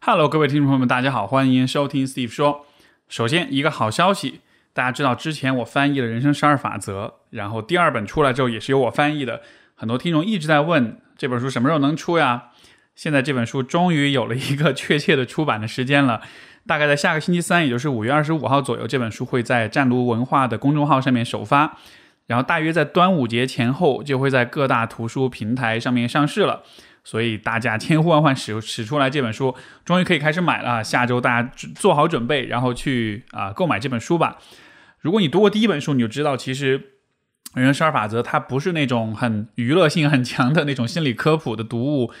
Hello，各位听众朋友们，大家好，欢迎收听 Steve 说。首先，一个好消息，大家知道之前我翻译了《人生十二法则》，然后第二本出来之后也是由我翻译的。很多听众一直在问这本书什么时候能出呀？现在这本书终于有了一个确切的出版的时间了，大概在下个星期三，也就是五月二十五号左右，这本书会在湛卢文化的公众号上面首发，然后大约在端午节前后就会在各大图书平台上面上市了。所以大家千呼万唤使使出来这本书，终于可以开始买了。下周大家做好准备，然后去啊购买这本书吧。如果你读过第一本书，你就知道其实《人生十二法则》它不是那种很娱乐性很强的那种心理科普的读物，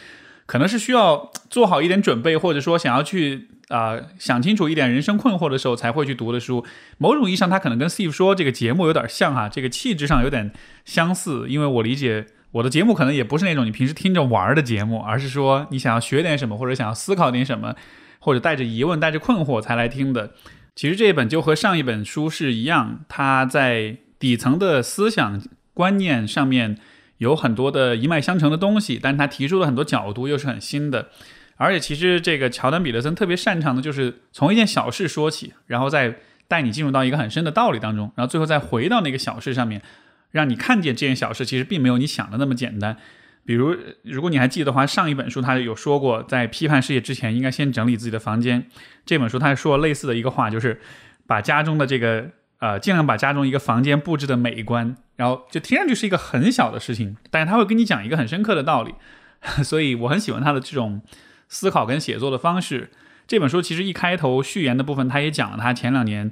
可能是需要做好一点准备，或者说想要去啊想清楚一点人生困惑的时候才会去读的书。某种意义上，它可能跟 Steve 说这个节目有点像哈，这个气质上有点相似，因为我理解。我的节目可能也不是那种你平时听着玩的节目，而是说你想要学点什么，或者想要思考点什么，或者带着疑问、带着困惑才来听的。其实这一本就和上一本书是一样，它在底层的思想观念上面有很多的一脉相承的东西，但是他提出的很多角度又是很新的。而且其实这个乔丹·彼得森特别擅长的就是从一件小事说起，然后再带你进入到一个很深的道理当中，然后最后再回到那个小事上面。让你看见这件小事，其实并没有你想的那么简单。比如，如果你还记得的话，上一本书他有说过，在批判世界之前，应该先整理自己的房间。这本书他说类似的一个话，就是把家中的这个呃，尽量把家中一个房间布置的美观。然后就听上去是一个很小的事情，但是他会跟你讲一个很深刻的道理。所以我很喜欢他的这种思考跟写作的方式。这本书其实一开头序言的部分，他也讲了他前两年。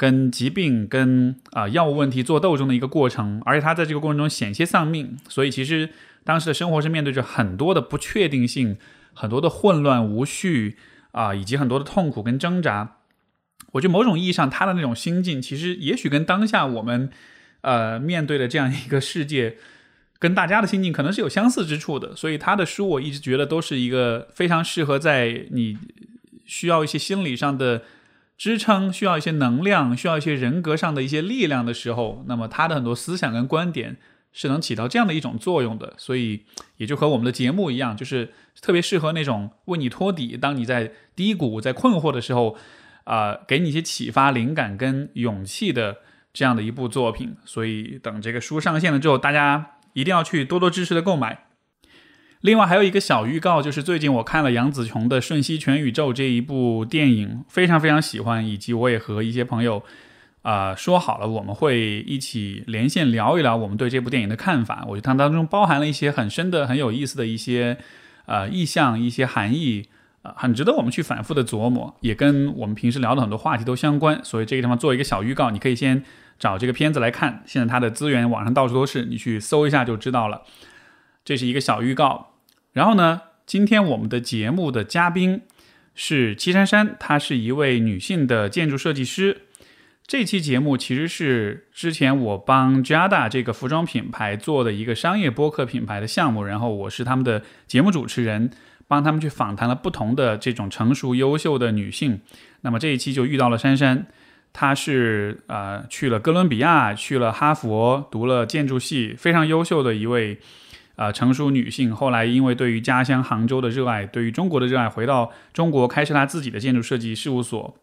跟疾病、跟啊药物问题做斗争的一个过程，而且他在这个过程中险些丧命，所以其实当时的生活是面对着很多的不确定性、很多的混乱无序啊，以及很多的痛苦跟挣扎。我觉得某种意义上，他的那种心境，其实也许跟当下我们呃面对的这样一个世界，跟大家的心境可能是有相似之处的。所以他的书，我一直觉得都是一个非常适合在你需要一些心理上的。支撑需要一些能量，需要一些人格上的一些力量的时候，那么他的很多思想跟观点是能起到这样的一种作用的。所以也就和我们的节目一样，就是特别适合那种为你托底，当你在低谷、在困惑的时候，啊，给你一些启发、灵感跟勇气的这样的一部作品。所以等这个书上线了之后，大家一定要去多多支持的购买。另外还有一个小预告，就是最近我看了杨紫琼的《瞬息全宇宙》这一部电影，非常非常喜欢，以及我也和一些朋友啊说好了，我们会一起连线聊一聊我们对这部电影的看法。我觉得它当中包含了一些很深的、很有意思的一些呃意象、一些含义，啊，很值得我们去反复的琢磨，也跟我们平时聊的很多话题都相关。所以这个地方做一个小预告，你可以先找这个片子来看。现在它的资源网上到处都是，你去搜一下就知道了。这是一个小预告。然后呢，今天我们的节目的嘉宾是七珊珊，她是一位女性的建筑设计师。这期节目其实是之前我帮 Jada 这个服装品牌做的一个商业播客品牌的项目，然后我是他们的节目主持人，帮他们去访谈了不同的这种成熟优秀的女性。那么这一期就遇到了珊珊，她是呃去了哥伦比亚，去了哈佛，读了建筑系，非常优秀的一位。啊，成熟女性后来因为对于家乡杭州的热爱，对于中国的热爱，回到中国开设她自己的建筑设计事务所。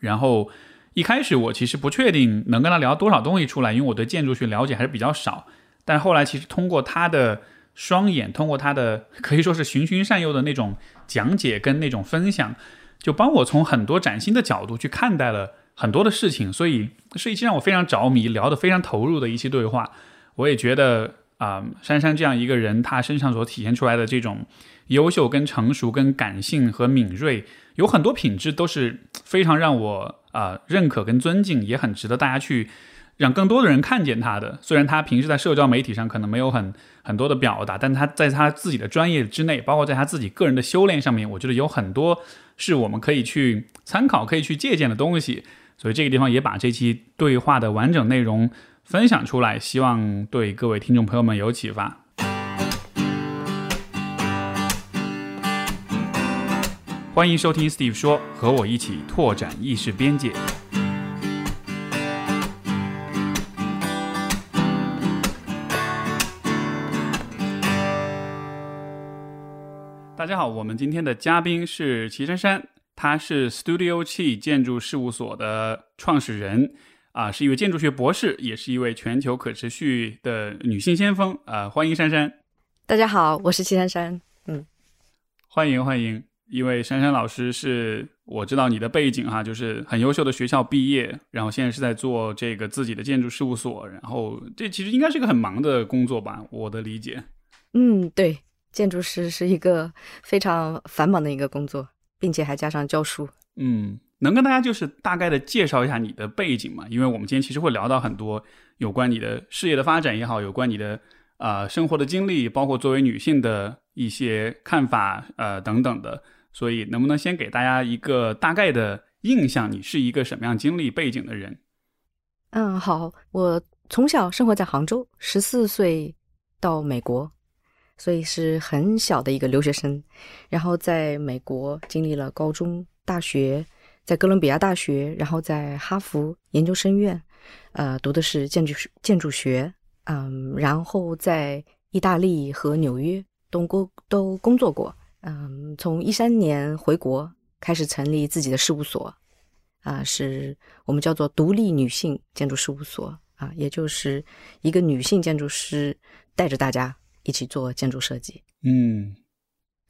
然后一开始我其实不确定能跟她聊多少东西出来，因为我对建筑学了解还是比较少。但后来其实通过她的双眼，通过她的可以说是循循善诱的那种讲解跟那种分享，就帮我从很多崭新的角度去看待了很多的事情。所以是一期让我非常着迷、聊得非常投入的一期对话。我也觉得。啊，珊珊这样一个人，她身上所体现出来的这种优秀、跟成熟、跟感性和敏锐，有很多品质都是非常让我啊认可跟尊敬，也很值得大家去让更多的人看见她的。虽然她平时在社交媒体上可能没有很很多的表达，但她在她自己的专业之内，包括在她自己个人的修炼上面，我觉得有很多是我们可以去参考、可以去借鉴的东西。所以这个地方也把这期对话的完整内容。分享出来，希望对各位听众朋友们有启发。欢迎收听 Steve 说，和我一起拓展意识边界。大家好，我们今天的嘉宾是齐珊珊，她是 Studio 气建筑事务所的创始人，啊，是一位建筑学博士，也是一位全球可持续的女性先锋，啊，欢迎珊珊。大家好，我是齐珊珊，嗯，欢迎欢迎，因为珊珊老师是我知道你的背景哈，就是很优秀的学校毕业，然后现在是在做这个自己的建筑事务所，然后这其实应该是一个很忙的工作吧，我的理解。嗯，对。建筑师是一个非常繁忙的一个工作，并且还加上教书。嗯，能跟大家就是大概的介绍一下你的背景吗？因为我们今天其实会聊到很多有关你的事业的发展也好，有关你的啊生活的经历，包括作为女性的一些看法呃等等的。所以，能不能先给大家一个大概的印象？你是一个什么样经历背景的人？嗯，好，我从小生活在杭州，十四岁到美国。所以是很小的一个留学生，然后在美国经历了高中、大学，在哥伦比亚大学，然后在哈佛研究生院，呃，读的是建筑建筑学，嗯，然后在意大利和纽约都工都工作过，嗯，从一三年回国开始成立自己的事务所，啊，是我们叫做独立女性建筑事务所，啊，也就是一个女性建筑师带着大家。一起做建筑设计，嗯，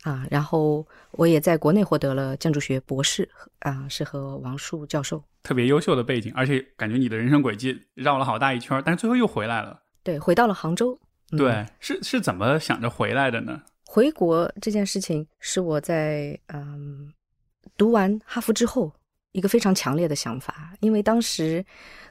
啊，然后我也在国内获得了建筑学博士，啊，是和王树教授，特别优秀的背景，而且感觉你的人生轨迹绕了好大一圈，但是最后又回来了，对，回到了杭州，对，是是怎么想着回来的呢？回国这件事情是我在嗯读完哈佛之后一个非常强烈的想法，因为当时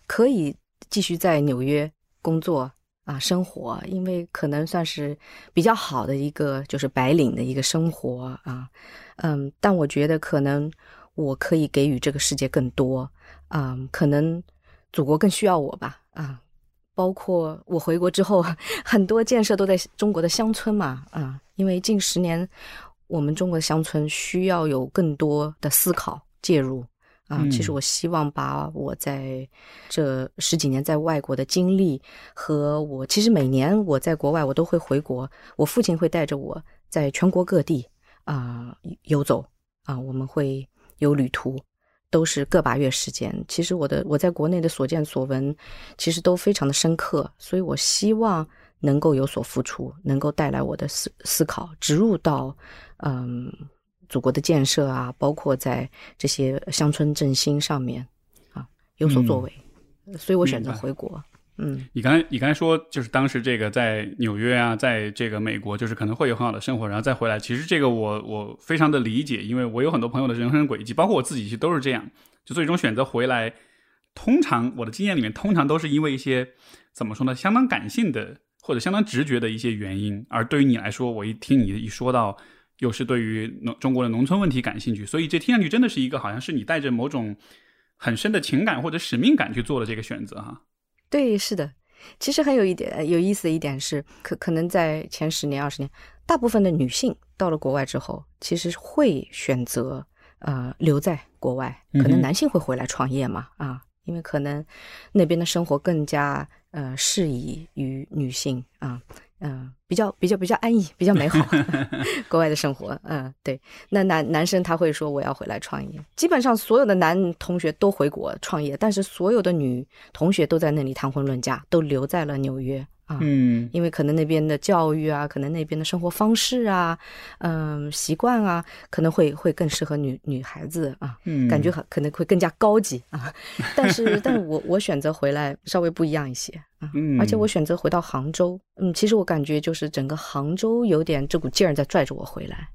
可以继续在纽约工作。啊，生活，因为可能算是比较好的一个，就是白领的一个生活啊，嗯，但我觉得可能我可以给予这个世界更多啊，可能祖国更需要我吧啊，包括我回国之后，很多建设都在中国的乡村嘛啊，因为近十年我们中国的乡村需要有更多的思考介入。啊，其实我希望把我在这十几年在外国的经历和我，其实每年我在国外我都会回国，我父亲会带着我在全国各地啊游走啊，我们会有旅途，都是个把月时间。其实我的我在国内的所见所闻，其实都非常的深刻，所以我希望能够有所付出，能够带来我的思思考植入到嗯。祖国的建设啊，包括在这些乡村振兴上面啊有所作为，所以我选择回国。嗯，你刚才你刚才说，就是当时这个在纽约啊，在这个美国，就是可能会有很好的生活，然后再回来。其实这个我我非常的理解，因为我有很多朋友的人生轨迹，包括我自己，其实都是这样，就最终选择回来。通常我的经验里面，通常都是因为一些怎么说呢，相当感性的或者相当直觉的一些原因。而对于你来说，我一听你一说到。又是对于农中国的农村问题感兴趣，所以这听上去真的是一个好像是你带着某种很深的情感或者使命感去做的这个选择哈。对，是的，其实很有一点有意思的一点是，可可能在前十年二十年，大部分的女性到了国外之后，其实会选择呃留在国外，可能男性会回来创业嘛啊，因为可能那边的生活更加呃适宜于女性啊。嗯，比较比较比较安逸，比较美好，国外的生活。嗯，对。那男男生他会说我要回来创业，基本上所有的男同学都回国创业，但是所有的女同学都在那里谈婚论嫁，都留在了纽约。嗯，因为可能那边的教育啊，可能那边的生活方式啊，嗯，习惯啊，可能会会更适合女女孩子啊，嗯，感觉很可能会更加高级啊。但是，但是我我选择回来稍微不一样一些啊，嗯，而且我选择回到杭州，嗯，其实我感觉就是整个杭州有点这股劲儿在拽着我回来。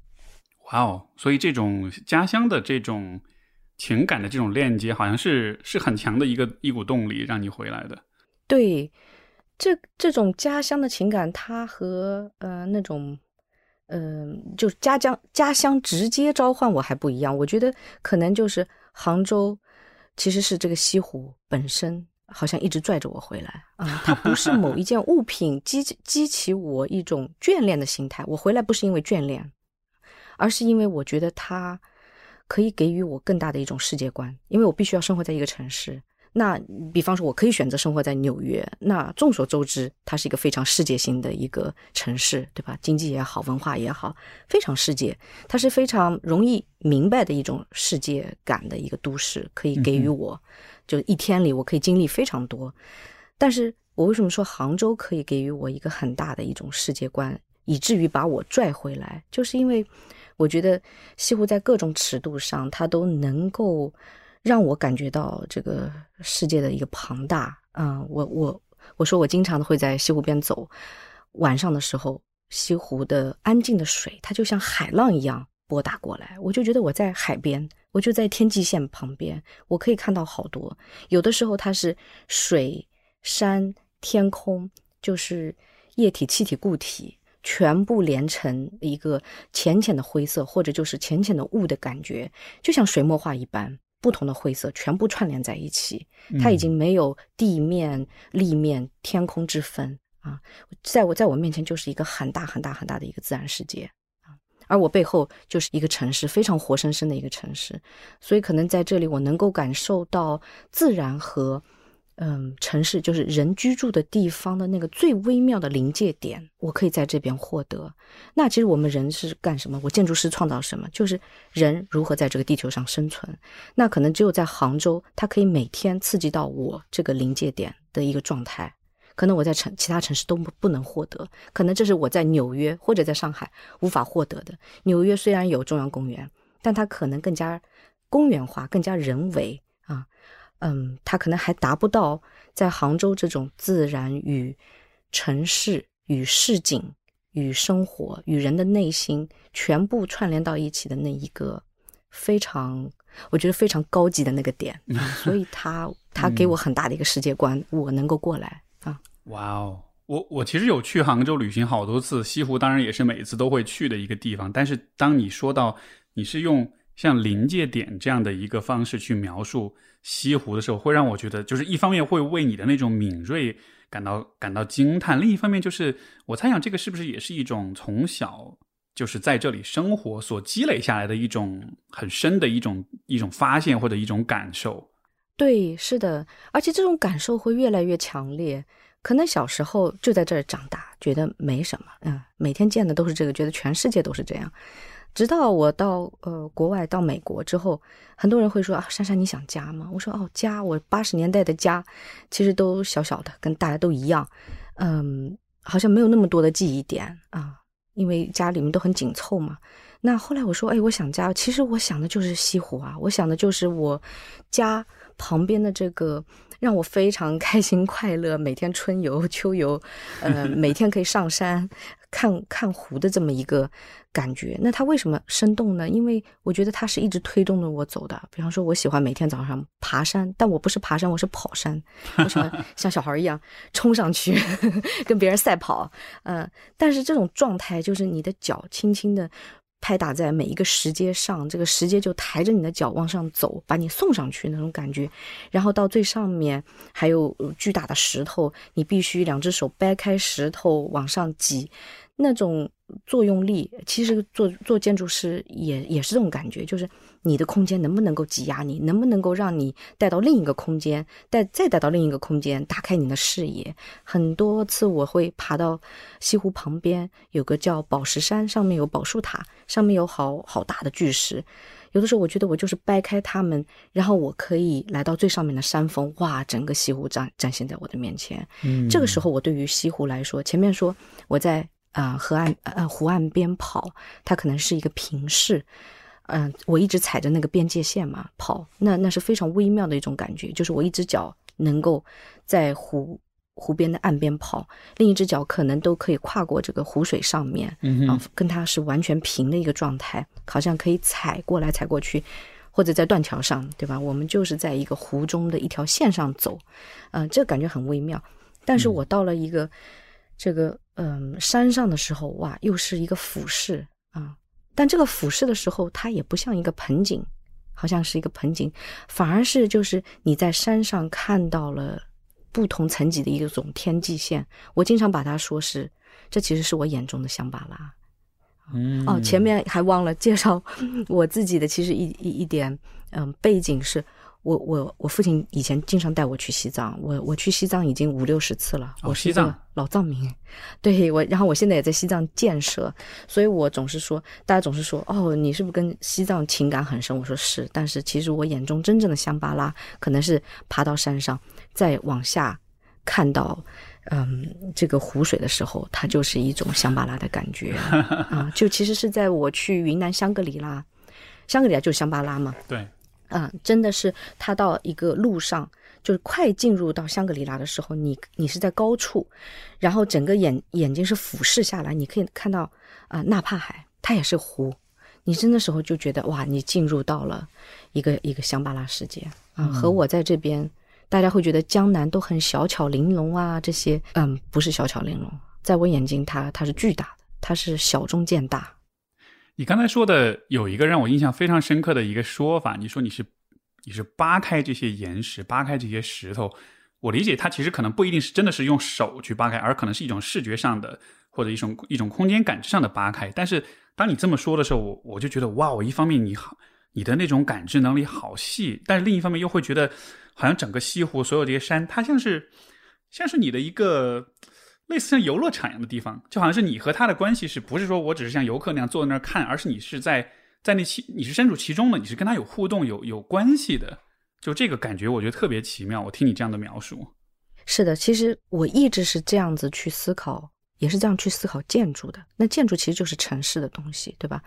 哇哦，所以这种家乡的这种情感的这种链接，好像是是很强的一个一股动力让你回来的。对。这这种家乡的情感，它和呃那种，嗯，就家乡家乡直接召唤我还不一样。我觉得可能就是杭州，其实是这个西湖本身，好像一直拽着我回来啊。它不是某一件物品激激起我一种眷恋的心态。我回来不是因为眷恋，而是因为我觉得它可以给予我更大的一种世界观。因为我必须要生活在一个城市。那比方说，我可以选择生活在纽约。那众所周知，它是一个非常世界性的一个城市，对吧？经济也好，文化也好，非常世界。它是非常容易明白的一种世界感的一个都市，可以给予我，就一天里我可以经历非常多。但是我为什么说杭州可以给予我一个很大的一种世界观，以至于把我拽回来？就是因为我觉得西湖在各种尺度上，它都能够。让我感觉到这个世界的一个庞大啊！我我我说我经常会在西湖边走，晚上的时候，西湖的安静的水，它就像海浪一样拨打过来，我就觉得我在海边，我就在天际线旁边，我可以看到好多。有的时候它是水、山、天空，就是液体、气体、固体全部连成一个浅浅的灰色，或者就是浅浅的雾的感觉，就像水墨画一般。不同的灰色全部串联在一起，它已经没有地面、立面、天空之分啊！在我在我面前就是一个很大很大很大的一个自然世界啊，而我背后就是一个城市，非常活生生的一个城市，所以可能在这里我能够感受到自然和。嗯，城市就是人居住的地方的那个最微妙的临界点，我可以在这边获得。那其实我们人是干什么？我建筑师创造什么？就是人如何在这个地球上生存。那可能只有在杭州，它可以每天刺激到我这个临界点的一个状态。可能我在城其他城市都不不能获得。可能这是我在纽约或者在上海无法获得的。纽约虽然有中央公园，但它可能更加公园化，更加人为。嗯，它可能还达不到在杭州这种自然与城市与市井与生活与人的内心全部串联到一起的那一个非常，我觉得非常高级的那个点。所以，他他给我很大的一个世界观，我能够过来啊。哇哦，我我其实有去杭州旅行好多次，西湖当然也是每次都会去的一个地方。但是，当你说到你是用像临界点这样的一个方式去描述。西湖的时候，会让我觉得，就是一方面会为你的那种敏锐感到感到惊叹，另一方面就是我猜想，这个是不是也是一种从小就是在这里生活所积累下来的一种很深的一种一种发现或者一种感受？对，是的，而且这种感受会越来越强烈。可能小时候就在这儿长大，觉得没什么，嗯，每天见的都是这个，觉得全世界都是这样。直到我到呃国外到美国之后，很多人会说啊，珊珊你想家吗？我说哦，家，我八十年代的家其实都小小的，跟大家都一样，嗯，好像没有那么多的记忆点啊，因为家里面都很紧凑嘛。那后来我说，哎，我想家，其实我想的就是西湖啊，我想的就是我家旁边的这个。让我非常开心快乐，每天春游 秋游，呃，每天可以上山看看湖的这么一个感觉。那它为什么生动呢？因为我觉得它是一直推动着我走的。比方说，我喜欢每天早上爬山，但我不是爬山，我是跑山。我喜欢 像小孩一样冲上去 跟别人赛跑。嗯，但是这种状态就是你的脚轻轻的。拍打在每一个石阶上，这个石阶就抬着你的脚往上走，把你送上去那种感觉。然后到最上面还有巨大的石头，你必须两只手掰开石头往上挤。那种作用力，其实做做建筑师也也是这种感觉，就是你的空间能不能够挤压你，能不能够让你带到另一个空间，带再带到另一个空间，打开你的视野。很多次我会爬到西湖旁边，有个叫宝石山，上面有宝树塔，上面有好好大的巨石。有的时候我觉得我就是掰开它们，然后我可以来到最上面的山峰，哇，整个西湖展展现在我的面前。嗯，这个时候我对于西湖来说，前面说我在。啊，河岸呃湖岸边跑，它可能是一个平视，嗯，我一直踩着那个边界线嘛跑，那那是非常微妙的一种感觉，就是我一只脚能够在湖湖边的岸边跑，另一只脚可能都可以跨过这个湖水上面，嗯跟它是完全平的一个状态，好像可以踩过来踩过去，或者在断桥上，对吧？我们就是在一个湖中的一条线上走，嗯，这感觉很微妙，但是我到了一个。这个嗯，山上的时候哇，又是一个俯视啊，但这个俯视的时候，它也不像一个盆景，好像是一个盆景，反而是就是你在山上看到了不同层级的一种天际线。我经常把它说是，这其实是我眼中的香巴拉。嗯，哦，前面还忘了介绍 我自己的，其实一一一点嗯背景是。我我我父亲以前经常带我去西藏，我我去西藏已经五六十次了。哦我西藏老藏民，对我，然后我现在也在西藏建设，所以我总是说，大家总是说，哦，你是不是跟西藏情感很深？我说是，但是其实我眼中真正的香巴拉，可能是爬到山上，再往下看到。嗯，这个湖水的时候，它就是一种香巴拉的感觉 啊！就其实是在我去云南香格里拉，香格里拉就是香巴拉嘛，对，啊，真的是他到一个路上，就是快进入到香格里拉的时候，你你是在高处，然后整个眼眼睛是俯视下来，你可以看到啊、纳帕海，它也是湖。你真的时候就觉得哇，你进入到了一个一个香巴拉世界啊，和我在这边，大家会觉得江南都很小巧玲珑啊，这些嗯，不是小巧玲珑，在我眼睛它它是巨大的，它是小中见大。你刚才说的有一个让我印象非常深刻的一个说法，你说你是你是扒开这些岩石，扒开这些石头。我理解它其实可能不一定是真的是用手去扒开，而可能是一种视觉上的或者一种一种空间感知上的扒开。但是当你这么说的时候，我我就觉得哇，我一方面你好，你的那种感知能力好细，但是另一方面又会觉得好像整个西湖所有这些山，它像是像是你的一个类似像游乐场一样的地方，就好像是你和他的关系是不是说我只是像游客那样坐在那儿看，而是你是在在那其你是身处其中的，你是跟他有互动、有有关系的。就这个感觉，我觉得特别奇妙。我听你这样的描述，是的，其实我一直是这样子去思考，也是这样去思考建筑的。那建筑其实就是城市的东西，对吧？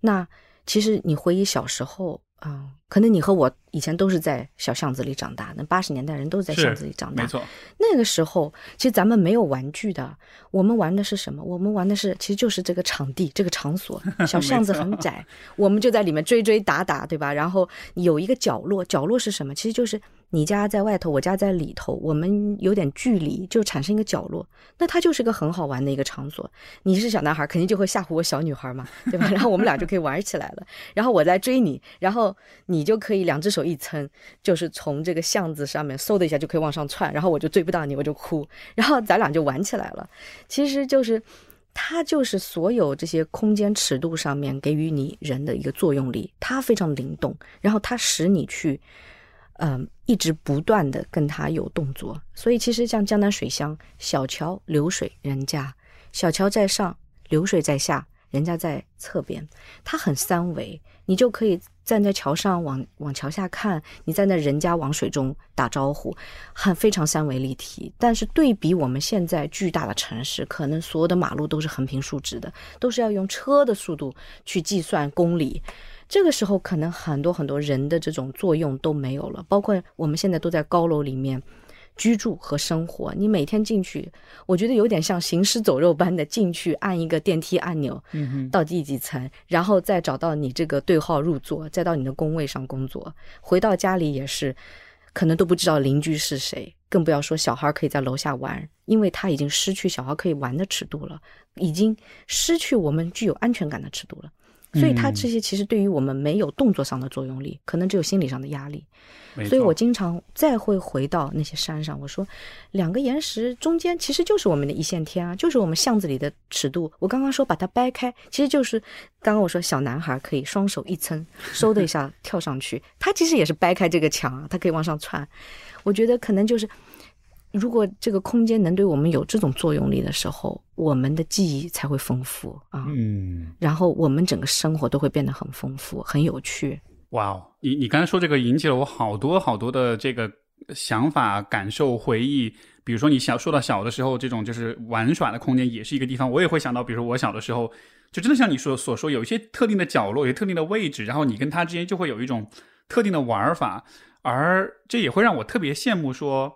那其实你回忆小时候，嗯，可能你和我以前都是在小巷子里长大，那八十年代人都是在巷子里长大没。错，那个时候，其实咱们没有玩具的，我们玩的是什么？我们玩的是，其实就是这个场地，这个场所。小巷子很窄，我们就在里面追追打打，对吧？然后有一个角落，角落是什么？其实就是你家在外头，我家在里头，我们有点距离，就产生一个角落。那它就是个很好玩的一个场所。你是小男孩，肯定就会吓唬我小女孩嘛，对吧？然后我们俩就可以玩起来了。然后我在追你，然后你就可以两只手一撑，就是从这个巷子上面嗖的一下就可以往上窜，然后我就追不到你，我就哭，然后咱俩就玩起来了。其实就是。它就是所有这些空间尺度上面给予你人的一个作用力，它非常灵动，然后它使你去，嗯、一直不断的跟他有动作。所以其实像江南水乡，小桥流水人家，小桥在上，流水在下，人家在侧边，它很三维，你就可以站在桥上往往桥下看，你站在人家往水中打招呼，很非常三维立体。但是对比我们现在巨大的城市，可能所有的马路都是横平竖直的，都是要用车的速度去计算公里。这个时候，可能很多很多人的这种作用都没有了，包括我们现在都在高楼里面居住和生活。你每天进去，我觉得有点像行尸走肉般的进去，按一个电梯按钮，嗯哼，到第几层，然后再找到你这个对号入座，再到你的工位上工作。回到家里也是，可能都不知道邻居是谁，更不要说小孩可以在楼下玩，因为他已经失去小孩可以玩的尺度了，已经失去我们具有安全感的尺度了。所以它这些其实对于我们没有动作上的作用力，可能只有心理上的压力。所以我经常再会回到那些山上，我说，两个岩石中间其实就是我们的一线天啊，就是我们巷子里的尺度。我刚刚说把它掰开，其实就是刚刚我说小男孩可以双手一撑，嗖的一下跳上去，他其实也是掰开这个墙啊，他可以往上窜。我觉得可能就是。如果这个空间能对我们有这种作用力的时候，我们的记忆才会丰富啊，嗯，然后我们整个生活都会变得很丰富、很有趣。哇哦，你你刚才说这个引起了我好多好多的这个想法、感受、回忆。比如说你小说到小的时候，这种就是玩耍的空间也是一个地方，我也会想到，比如说我小的时候，就真的像你说所说，有一些特定的角落，有些特定的位置，然后你跟他之间就会有一种特定的玩法，而这也会让我特别羡慕说。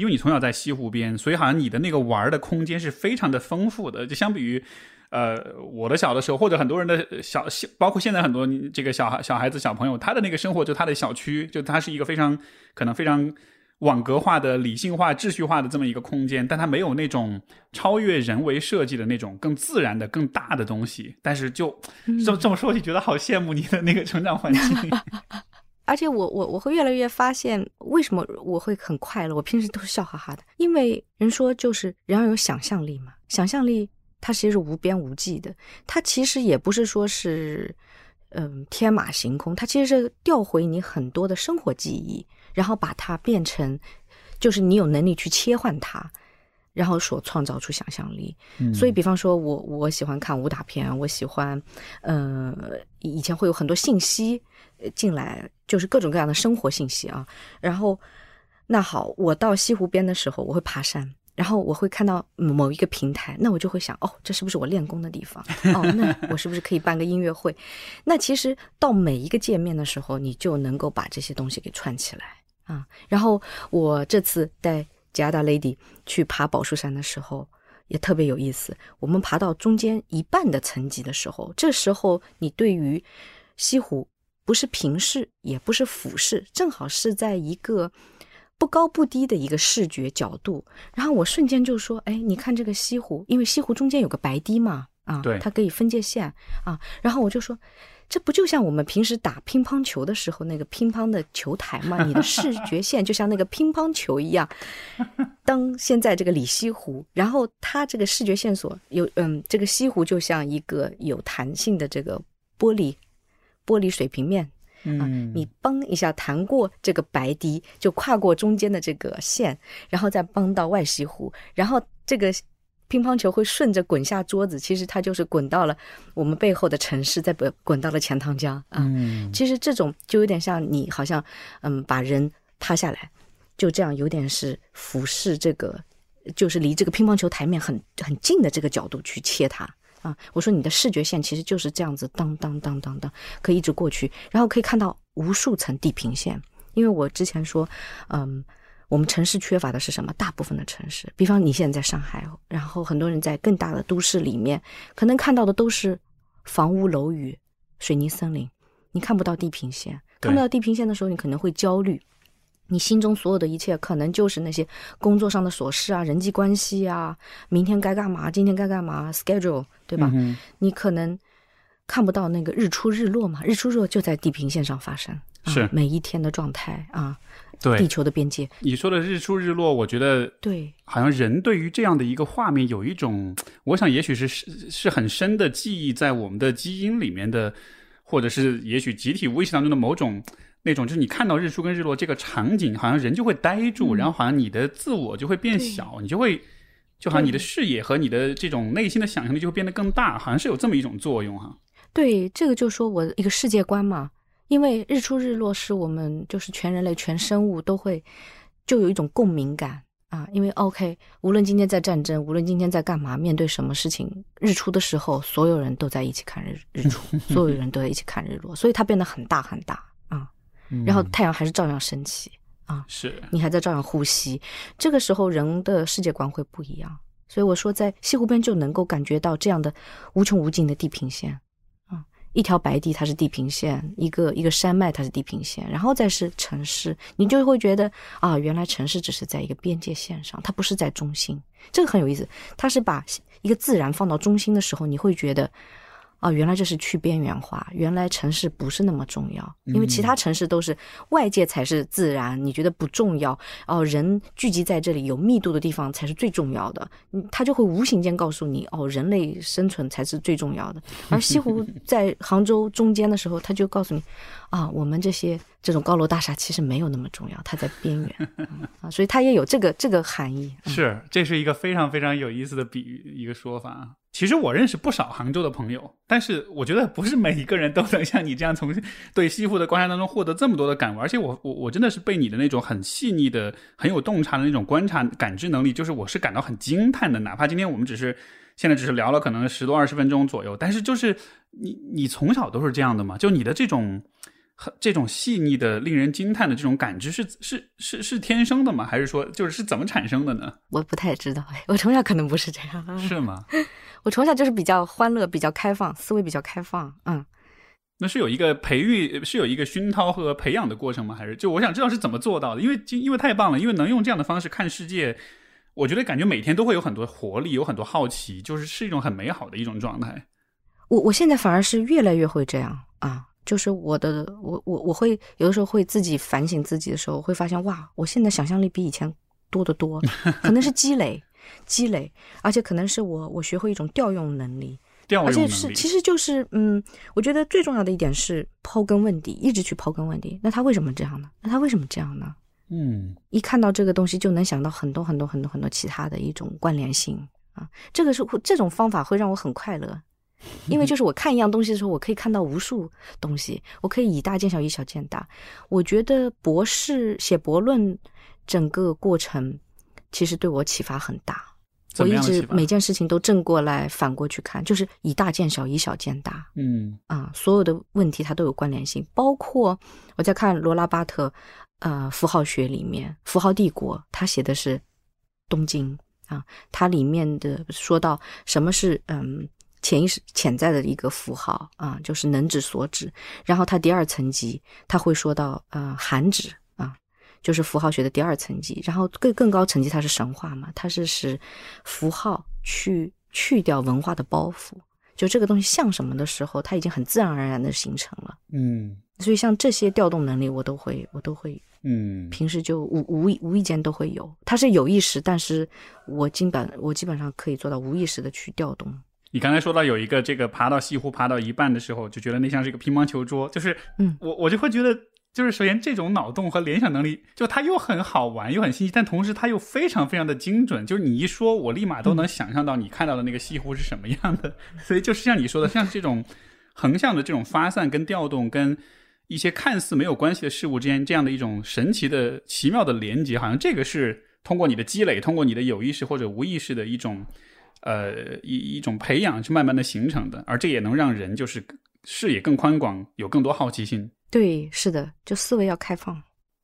因为你从小在西湖边，所以好像你的那个玩的空间是非常的丰富的。就相比于，呃，我的小的时候，或者很多人的小，包括现在很多这个小孩、小孩子、小朋友，他的那个生活就他的小区，就他是一个非常可能非常网格化的、理性化、秩序化的这么一个空间，但他没有那种超越人为设计的那种更自然的、更大的东西。但是就这么这么说，就觉得好羡慕你的那个成长环境。而且我我我会越来越发现，为什么我会很快乐？我平时都是笑哈哈的，因为人说就是人要有想象力嘛，想象力它其实是无边无际的，它其实也不是说是嗯天马行空，它其实是调回你很多的生活记忆，然后把它变成，就是你有能力去切换它。然后所创造出想象力，所以比方说，我我喜欢看武打片，我喜欢，呃，以前会有很多信息进来，就是各种各样的生活信息啊。然后，那好，我到西湖边的时候，我会爬山，然后我会看到某一个平台，那我就会想，哦，这是不是我练功的地方？哦，那我是不是可以办个音乐会？那其实到每一个界面的时候，你就能够把这些东西给串起来啊。然后我这次带。吉亚达 Lady 去爬宝树山的时候也特别有意思。我们爬到中间一半的层级的时候，这时候你对于西湖不是平视，也不是俯视，正好是在一个不高不低的一个视觉角度。然后我瞬间就说：“哎，你看这个西湖，因为西湖中间有个白堤嘛，啊，对，它可以分界线啊。”然后我就说。这不就像我们平时打乒乓球的时候那个乒乓的球台吗？你的视觉 线就像那个乒乓球一样。当现在这个里西湖，然后它这个视觉线索有，嗯，这个西湖就像一个有弹性的这个玻璃玻璃水平面啊，你嘣一下弹过这个白堤，就跨过中间的这个线，然后再嘣到外西湖，然后这个。乒乓球会顺着滚下桌子，其实它就是滚到了我们背后的城市，再滚滚到了钱塘江啊。其实这种就有点像你好像嗯把人趴下来，就这样有点是俯视这个，就是离这个乒乓球台面很很近的这个角度去切它啊。我说你的视觉线其实就是这样子，当当当当当，可以一直过去，然后可以看到无数层地平线。因为我之前说，嗯。我们城市缺乏的是什么？大部分的城市，比方你现在在上海，然后很多人在更大的都市里面，可能看到的都是房屋楼宇、水泥森林，你看不到地平线。看不到地平线的时候，你可能会焦虑，你心中所有的一切可能就是那些工作上的琐事啊、人际关系啊、明天该干嘛、今天该干嘛、schedule，对吧？你可能看不到那个日出日落嘛，日出日落就在地平线上发生，是每一天的状态啊。对地球的边界，你说的日出日落，我觉得对，好像人对于这样的一个画面有一种，我想也许是是是很深的记忆在我们的基因里面的，或者是也许集体无意识当中的某种那种，就是你看到日出跟日落这个场景，好像人就会呆住，然后好像你的自我就会变小，你就会就好像你的视野和你的这种内心的想象力就会变得更大，好像是有这么一种作用哈。对，这个就说我一个世界观嘛。因为日出日落是我们就是全人类全生物都会就有一种共鸣感啊，因为 OK，无论今天在战争，无论今天在干嘛，面对什么事情，日出的时候，所有人都在一起看日日出，所有人都在一起看日落，所以它变得很大很大啊，然后太阳还是照样升起啊，是你还在照样呼吸，这个时候人的世界观会不一样，所以我说在西湖边就能够感觉到这样的无穷无尽的地平线啊。一条白地，它是地平线；一个一个山脉，它是地平线，然后再是城市，你就会觉得啊，原来城市只是在一个边界线上，它不是在中心。这个很有意思，它是把一个自然放到中心的时候，你会觉得。哦，原来这是去边缘化。原来城市不是那么重要，因为其他城市都是外界才是自然，你觉得不重要。哦，人聚集在这里有密度的地方才是最重要的。嗯，他就会无形间告诉你，哦，人类生存才是最重要的。而西湖在杭州中间的时候，他就告诉你，啊，我们这些这种高楼大厦其实没有那么重要，它在边缘 啊，所以它也有这个这个含义。是，这是一个非常非常有意思的比喻，一个说法啊。其实我认识不少杭州的朋友，但是我觉得不是每一个人都能像你这样从对西湖的观察当中获得这么多的感悟。而且我我我真的是被你的那种很细腻的、很有洞察的那种观察感知能力，就是我是感到很惊叹的。哪怕今天我们只是现在只是聊了可能十多二十分钟左右，但是就是你你从小都是这样的嘛？就你的这种这种细腻的、令人惊叹的这种感知是是是是天生的吗？还是说就是是怎么产生的呢？我不太知道，我从小可能不是这样，是吗？我从小就是比较欢乐，比较开放，思维比较开放。嗯，那是有一个培育，是有一个熏陶和培养的过程吗？还是就我想知道是怎么做到的？因为因为太棒了，因为能用这样的方式看世界，我觉得感觉每天都会有很多活力，有很多好奇，就是是一种很美好的一种状态。我我现在反而是越来越会这样啊，就是我的我我我会有的时候会自己反省自己的时候，会发现哇，我现在想象力比以前多得多，可能是积累。积累，而且可能是我我学会一种调用能力，调用能力，而且是其实就是嗯，我觉得最重要的一点是刨根问底，一直去刨根问底。那他为什么这样呢？那他为什么这样呢？嗯一看到这个东西就能想到很多很多很多很多其他的一种关联性啊，这个是会这种方法会让我很快乐，因为就是我看一样东西的时候，我可以看到无数东西，我可以以大见小，以小见大。我觉得博士写博论整个过程其实对我启发很大，我一直每件事情都正过来反过去看，就是以大见小，以小见大。嗯啊，所有的问题它都有关联性，包括我在看罗拉巴特，呃，符号学里面，符号帝国，他写的是东京啊，它里面的说到什么是嗯潜意识潜在的一个符号啊，就是能指所指，然后它第二层级，它会说到呃含指啊。就是符号学的第二层级，然后更更高层级，它是神话嘛，它是使符号去去掉文化的包袱，就这个东西像什么的时候，它已经很自然而然的形成了。嗯所以像这些调动能力，我都会，我都会，嗯平时就无无意无意间都会有。它是有意识，但是我基本我基本上可以做到无意识的去调动。你刚才说到有一个这个爬到西湖爬到一半的时候，就觉得那像是一个乒乓球桌，就是嗯我我就会觉得，就是首先这种脑洞和联想能力，就它又很好玩又很新奇，但同时它又非常非常的精准，就是你一说，我立马都能想象到你看到的那个西湖是什么样的。所以就是像你说的，像这种横向的这种发散跟调动跟。一些看似没有关系的事物之间，这样的一种神奇的、奇妙的连接，好像这个是通过你的积累，通过你的有意识或者无意识的一种呃一一种培养，是慢慢的形成的，而这也能让人就是视野更宽广，有更多好奇心。对，是的，就思维要开放。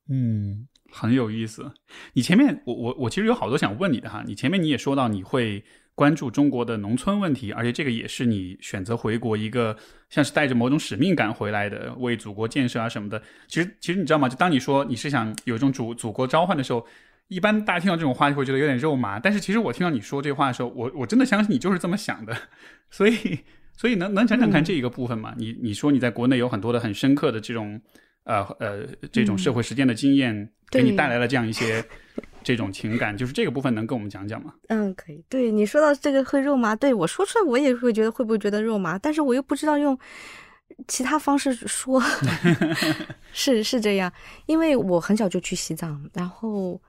嗯，很有意思。你前面我我我其实有好多想问你的哈，你前面你也说到你会关注中国的农村问题，而且这个也是你选择回国一个像是带着某种使命感回来的，为祖国建设啊什么的。其实其实你知道吗？就当你说你是想有一种祖祖国召唤的时候。一般大家听到这种话就会觉得有点肉麻，但是其实我听到你说这话的时候，我我真的相信你就是这么想的，所以所以能能讲讲看这一个部分吗？你你说你在国内有很多的很深刻的这种呃呃这种社会实践的经验，给你带来了这样一些这种情感，就是这个部分能跟我们讲讲吗？嗯，可以。对你说到这个会肉麻，对我说出来我也会觉得会不会觉得肉麻，但是我又不知道用其他方式说，是是这样，因为我很小就去西藏，然后。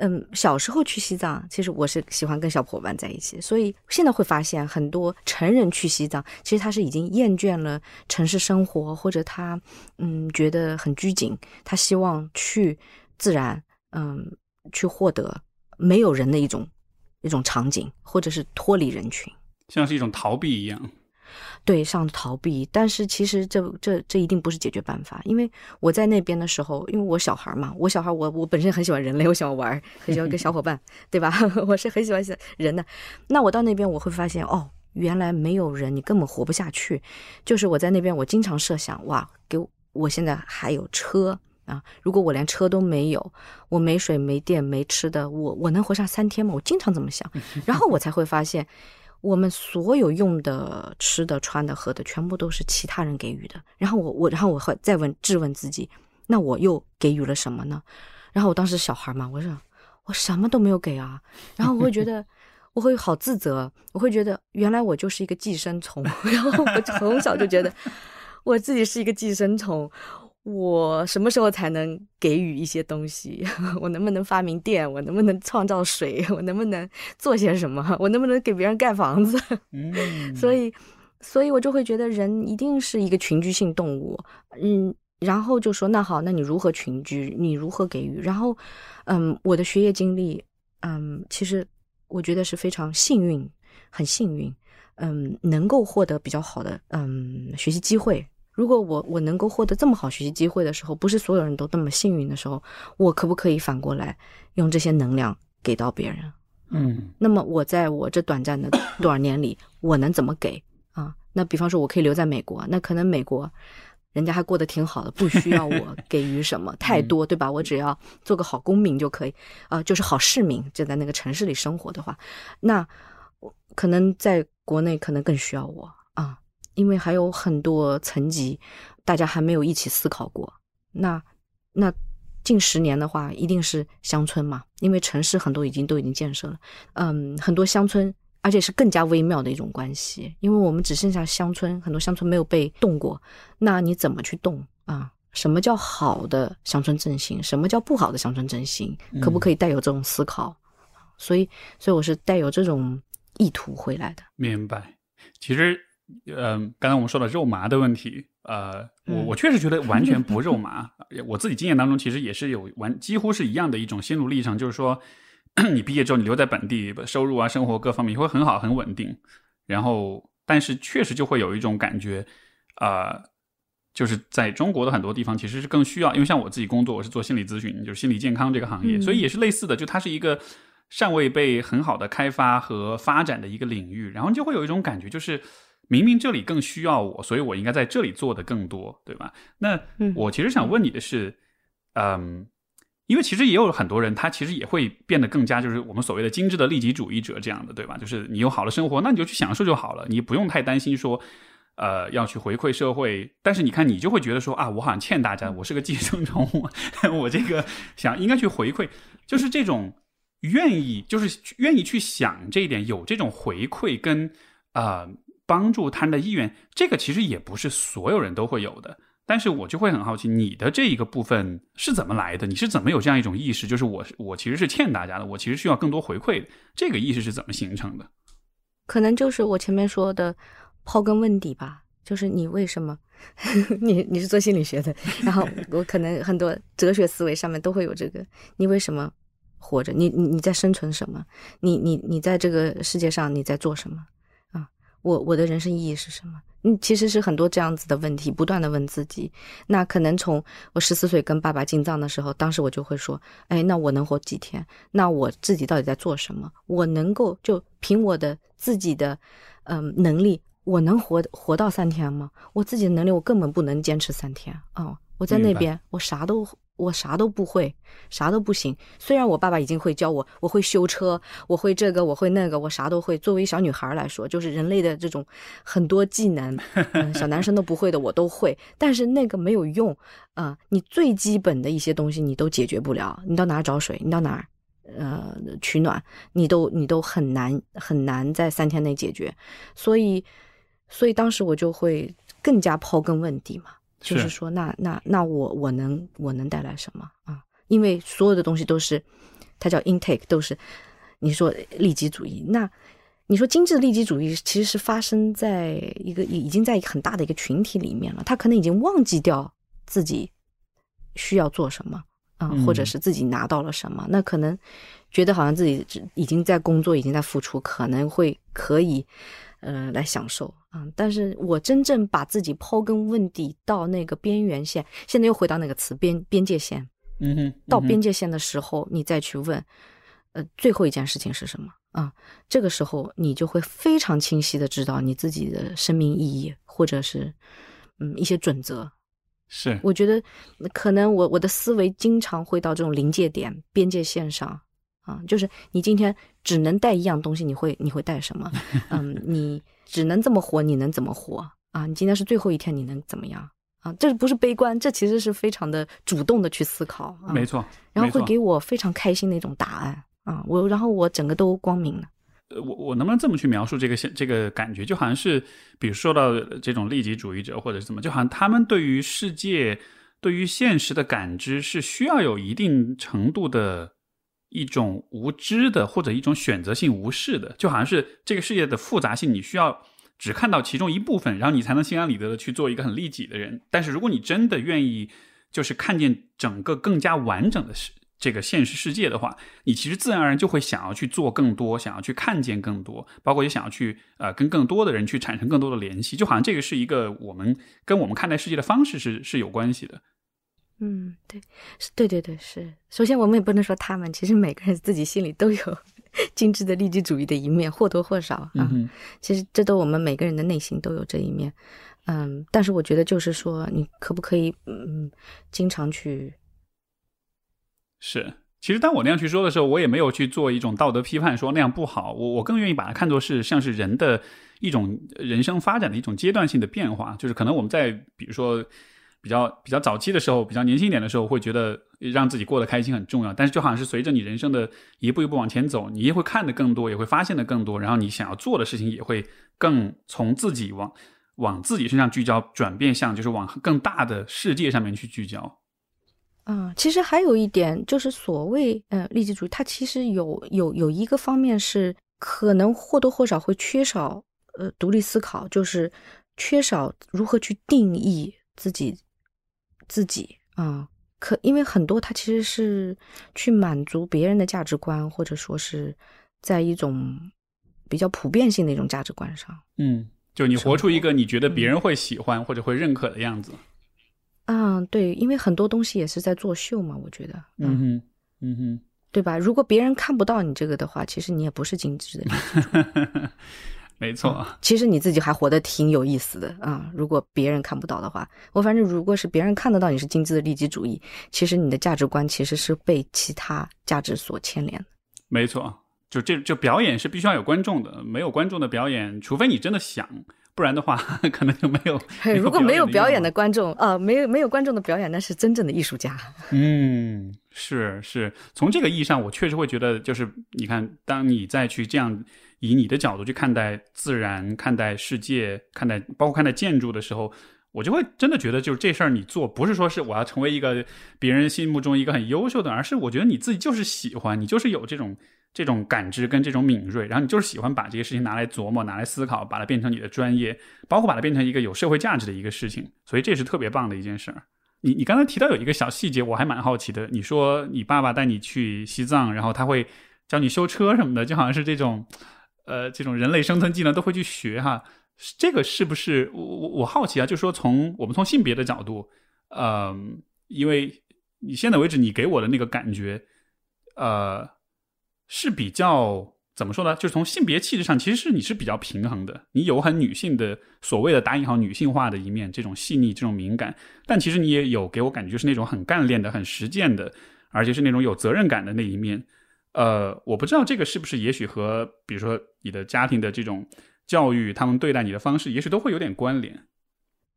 嗯，小时候去西藏，其实我是喜欢跟小伙伴在一起，所以现在会发现很多成人去西藏，其实他是已经厌倦了城市生活，或者他嗯觉得很拘谨，他希望去自然，嗯，去获得没有人的一种一种场景，或者是脱离人群。像是一种逃避一样。对上逃避，但是其实这这这一定不是解决办法，因为我在那边的时候，因为我小孩嘛，我小孩我我本身很喜欢人类，我喜欢玩，很喜欢跟小伙伴，对吧？我是很喜欢人的。那我到那边我会发现，哦，原来没有人你根本活不下去。就是我在那边，我经常设想，哇，给我我现在还有车啊，如果我连车都没有，我没水没电没吃的，我我能活上三天吗？我经常这么想，然后我才会发现。我们所有用的、吃的、穿的、喝的，全部都是其他人给予的。然后我我，然后我会再问质问自己，那我又给予了什么呢？然后我当时小孩嘛，我说我什么都没有给啊。然后我会觉得我会好自责，我会觉得原来我就是一个寄生虫。然后我从小就觉得我自己是一个寄生虫。我什么时候才能给予一些东西？我能不能发明电？我能不能创造水？我能不能做些什么？我能不能给别人盖房子？嗯，所以，所以我就会觉得人一定是一个群居性动物。嗯，然后就说那好，那你如何群居？你如何给予？然后，嗯，我的学业经历，嗯，其实我觉得是非常幸运，很幸运，嗯，能够获得比较好的嗯学习机会。如果我我能够获得这么好学习机会的时候，不是所有人都那么幸运的时候，我可不可以反过来用这些能量给到别人？嗯，那么我在我这短暂的 多少年里，我能怎么给啊？那比方说，我可以留在美国，那可能美国人家还过得挺好的，不需要我给予什么 太多，对吧？我只要做个好公民就可以，啊，就是好市民，就在那个城市里生活的话，那可能在国内可能更需要我啊。因为还有很多层级，大家还没有一起思考过。那那近十年的话，一定是乡村嘛，因为城市很多已经都已经建设了。嗯，很多乡村而且是更加微妙的一种关系，因为我们只剩下乡村，很多乡村没有被动过，那你怎么去动啊？什么叫好的乡村振兴？什么叫不好的乡村振兴？可不可以带有这种思考？所以，所以我是带有这种意图回来的。明白。其实，嗯，刚才我们说的肉麻的问题，呃，我我确实觉得完全不 肉麻。我自己经验当中，其实也是有完几乎是一样的一种心路历程，就是说，你毕业之后你留在本地，收入啊、生活各方面也会很好、很稳定。然后，但是确实就会有一种感觉，啊。就是在中国的很多地方，其实是更需要，因为像我自己工作，我是做心理咨询，就是心理健康这个行业，所以也是类似的，就它是一个尚未被很好的开发和发展的一个领域，然后就会有一种感觉，就是明明这里更需要我，所以我应该在这里做的更多，对吧？那我其实想问你的是，嗯，因为其实也有很多人，他其实也会变得更加就是我们所谓的精致的利己主义者这样的，对吧？就是你有好的生活，那你就去享受就好了，你不用太担心说。呃，要去回馈社会，但是你看，你就会觉得说啊，我好像欠大家，我是个寄生虫，我这个想应该去回馈，就是这种愿意，就是愿意去想这一点，有这种回馈跟啊帮助他人的意愿，这个其实也不是所有人都会有的。但是我就会很好奇，你的这一个部分是怎么来的？你是怎么有这样一种意识，就是我我其实是欠大家的，我其实需要更多回馈的，这个意识是怎么形成的？可能就是我前面说的。刨根问底吧，就是你为什么？你你是做心理学的，然后我可能很多哲学思维上面都会有这个。你为什么活着？你你你在生存什么？你你你在这个世界上你在做什么？啊，我我的人生意义是什么？嗯，其实是很多这样子的问题，不断的问自己。那可能从我十四岁跟爸爸进藏的时候，当时我就会说，哎，那我能活几天？那我自己到底在做什么？我能够就凭我的自己的嗯能力。我能活活到三天吗？我自己的能力，我根本不能坚持三天啊！我在那边，我啥都我啥都不会，啥都不行。虽然我爸爸已经会教我，我会修车，我会这个，我会那个，我啥都会。作为小女孩来说，就是人类的这种很多技能，小男生都不会的，我都会。但是那个没有用啊！你最基本的一些东西你都解决不了。你到哪找水？你到哪儿？呃，取暖？你都你都很难很难在三天内解决。所以。所以当时我就会更加刨根问底嘛，就是说，那那那我我能我能带来什么啊？因为所有的东西都是，它叫 intake，都是你说利己主义。那你说精致利己主义其实是发生在一个已经在很大的一个群体里面了，他可能已经忘记掉自己需要做什么啊，或者是自己拿到了什么，那可能觉得好像自己已经在工作，已经在付出，可能会可以。呃，来享受啊！但是我真正把自己刨根问底到那个边缘线，现在又回到那个词边边界线。嗯哼，到边界线的时候，你再去问，呃，最后一件事情是什么啊？这个时候你就会非常清晰的知道你自己的生命意义，或者是嗯一些准则。是，我觉得可能我我的思维经常会到这种临界点、边界线上。啊，就是你今天只能带一样东西，你会你会带什么？嗯，你只能这么活，你能怎么活啊？你今天是最后一天，你能怎么样啊？这不是悲观，这其实是非常的主动的去思考。没错，然后会给我非常开心的一种答案啊！我然后我整个都光明了。呃，我我能不能这么去描述这个现这个感觉？就好像是，比如说到这种利己主义者，或者是怎么，就好像他们对于世界、对于现实的感知是需要有一定程度的。一种无知的，或者一种选择性无视的，就好像是这个世界的复杂性，你需要只看到其中一部分，然后你才能心安理得的去做一个很利己的人。但是如果你真的愿意，就是看见整个更加完整的世这个现实世界的话，你其实自然而然就会想要去做更多，想要去看见更多，包括也想要去呃跟更多的人去产生更多的联系。就好像这个是一个我们跟我们看待世界的方式是是有关系的。嗯，对，是，对对对，是。首先，我们也不能说他们，其实每个人自己心里都有 精致的利己主义的一面，或多或少啊。其实这都我们每个人的内心都有这一面。嗯，但是我觉得就是说，你可不可以嗯，经常去？是，其实当我那样去说的时候，我也没有去做一种道德批判，说那样不好。我我更愿意把它看作是像是人的一种人生发展的一种阶段性的变化，就是可能我们在比如说。比较比较早期的时候，比较年轻一点的时候，会觉得让自己过得开心很重要。但是就好像是随着你人生的一步一步往前走，你也会看得更多，也会发现的更多，然后你想要做的事情也会更从自己往往自己身上聚焦，转变向就是往更大的世界上面去聚焦。啊，其实还有一点就是所谓嗯利己主义，它其实有有有一个方面是可能或多或少会缺少呃独立思考，就是缺少如何去定义自己自己啊。可因为很多他其实是去满足别人的价值观，或者说是在一种比较普遍性的一种价值观上。嗯，就你活出一个你觉得别人会喜欢或者会认可的样子。嗯，对，因为很多东西也是在作秀嘛，我觉得，嗯哼，嗯哼，对吧？如果别人看不到你这个的话，其实你也不是精致的，没错。其实你自己还活得挺有意思的啊。如果别人看不到的话，我反正如果是别人看得到你是精致的利己主义，其实你的价值观其实是被其他价值所牵连的。没错，就这就表演是必须要有观众的，没有观众的表演，除非你真的想。不然的话，可能就没有。如果没有表演的观众啊，没有没有观众的表演，那是真正的艺术家。嗯，是是，从这个意义上，我确实会觉得，就是你看，当你再去这样以你的角度去看待自然、看待世界、看待包括看待建筑的时候，我就会真的觉得，就是这事儿你做，不是说是我要成为一个别人心目中一个很优秀的，而是我觉得你自己就是喜欢，你就是有这种。这种感知跟这种敏锐，然后你就是喜欢把这些事情拿来琢磨、拿来思考，把它变成你的专业，包括把它变成一个有社会价值的一个事情，所以这是特别棒的一件事儿。你你刚才提到有一个小细节，我还蛮好奇的。你说你爸爸带你去西藏，然后他会教你修车什么的，就好像是这种，呃，这种人类生存技能都会去学哈。这个是不是我我我好奇啊？就是说从我们从性别的角度，嗯，因为你现在为止你给我的那个感觉，呃。是比较怎么说呢？就是从性别气质上，其实是你是比较平衡的。你有很女性的所谓的打引号女性化的一面，这种细腻、这种敏感，但其实你也有给我感觉就是那种很干练的、很实践的，而且是那种有责任感的那一面。呃，我不知道这个是不是也许和比如说你的家庭的这种教育，他们对待你的方式，也许都会有点关联。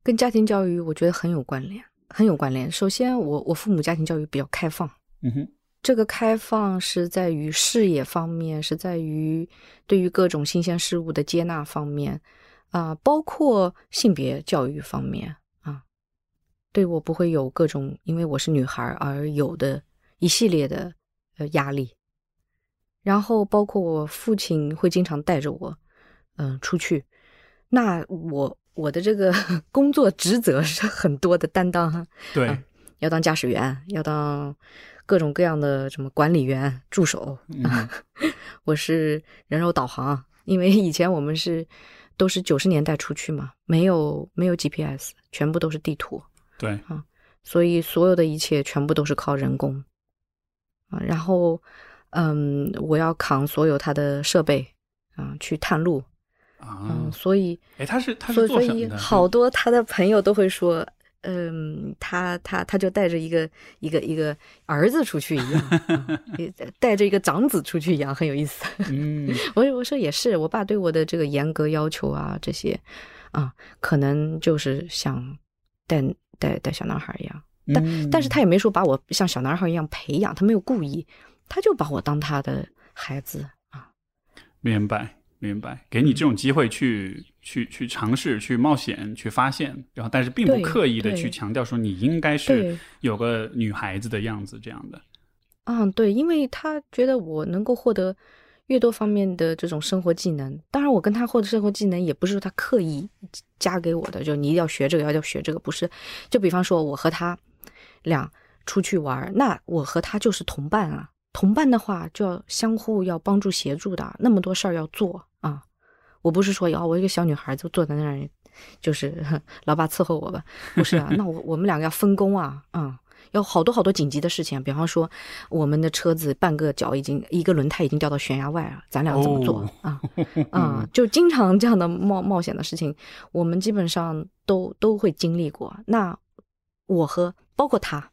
跟家庭教育，我觉得很有关联，很有关联。首先，我我父母家庭教育比较开放。嗯哼。这个开放是在于视野方面，是在于对于各种新鲜事物的接纳方面，啊，包括性别教育方面啊，对我不会有各种因为我是女孩而有的一系列的呃压力。然后包括我父亲会经常带着我，嗯，出去，那我我的这个 工作职责是很多的担当，对，要当驾驶员，要当。各种各样的什么管理员、助手啊，我是人肉导航，因为以前我们是都是九十年代出去嘛，没有没有 GPS，全部都是地图，对啊，所以所有的一切全部都是靠人工啊。然后，嗯，我要扛所有他的设备啊，去探路啊，所以，哎，他是他是做什？好多他的朋友都会说。嗯，他他他就带着一个一个一个儿子出去一样，带着一个长子出去一样，很有意思。嗯，我我说也是，我爸对我的这个严格要求啊，这些啊，可能就是像带带带小男孩一样，但但是他也没说把我像小男孩一样培养，他没有故意，他就把我当他的孩子啊。明白。明白，给你这种机会去去去尝试、去冒险、去发现，然后但是并不刻意的去强调说你应该是有个女孩子的样子这样的。嗯，对，因为他觉得我能够获得越多方面的这种生活技能，当然我跟他获得生活技能也不是说他刻意加给我的，就你一定要学这个，要要学这个，不是。就比方说我和他俩出去玩，那我和他就是同伴啊。同伴的话就要相互要帮助协助的，那么多事儿要做啊！我不是说哦，我一个小女孩就坐在那儿，就是老爸伺候我吧？不是啊，那我我们两个要分工啊，嗯，要好多好多紧急的事情，比方说我们的车子半个脚已经一个轮胎已经掉到悬崖外了，咱俩怎么做啊？啊，就经常这样的冒冒险的事情，我们基本上都都会经历过。那我和包括他，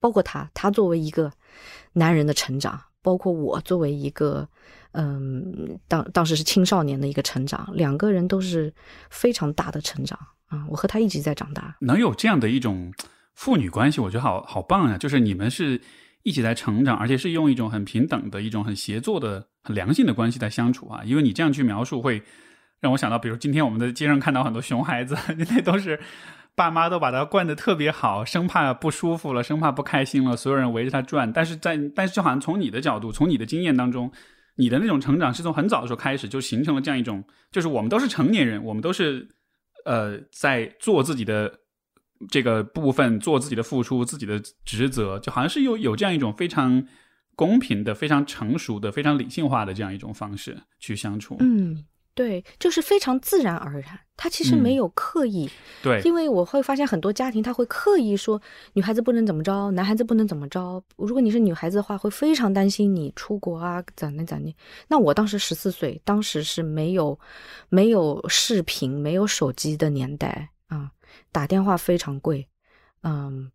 包括他，他作为一个。男人的成长，包括我作为一个，嗯，当当时是青少年的一个成长，两个人都是非常大的成长啊，我和他一直在长大。能有这样的一种父女关系，我觉得好好棒呀！就是你们是一起在成长，而且是用一种很平等的一种很协作的、很良性的关系在相处啊。因为你这样去描述，会让我想到，比如今天我们在街上看到很多熊孩子，那都是。爸妈都把他惯得特别好，生怕不舒服了，生怕不开心了，所有人围着他转。但是在，但是就好像从你的角度，从你的经验当中，你的那种成长是从很早的时候开始就形成了这样一种，就是我们都是成年人，我们都是呃在做自己的这个部分，做自己的付出，自己的职责，就好像是有有这样一种非常公平的、非常成熟的、非常理性化的这样一种方式去相处。嗯。对，就是非常自然而然，他其实没有刻意。对，因为我会发现很多家庭他会刻意说女孩子不能怎么着，男孩子不能怎么着。如果你是女孩子的话，会非常担心你出国啊，怎的怎的。那我当时十四岁，当时是没有没有视频、没有手机的年代啊，打电话非常贵，嗯，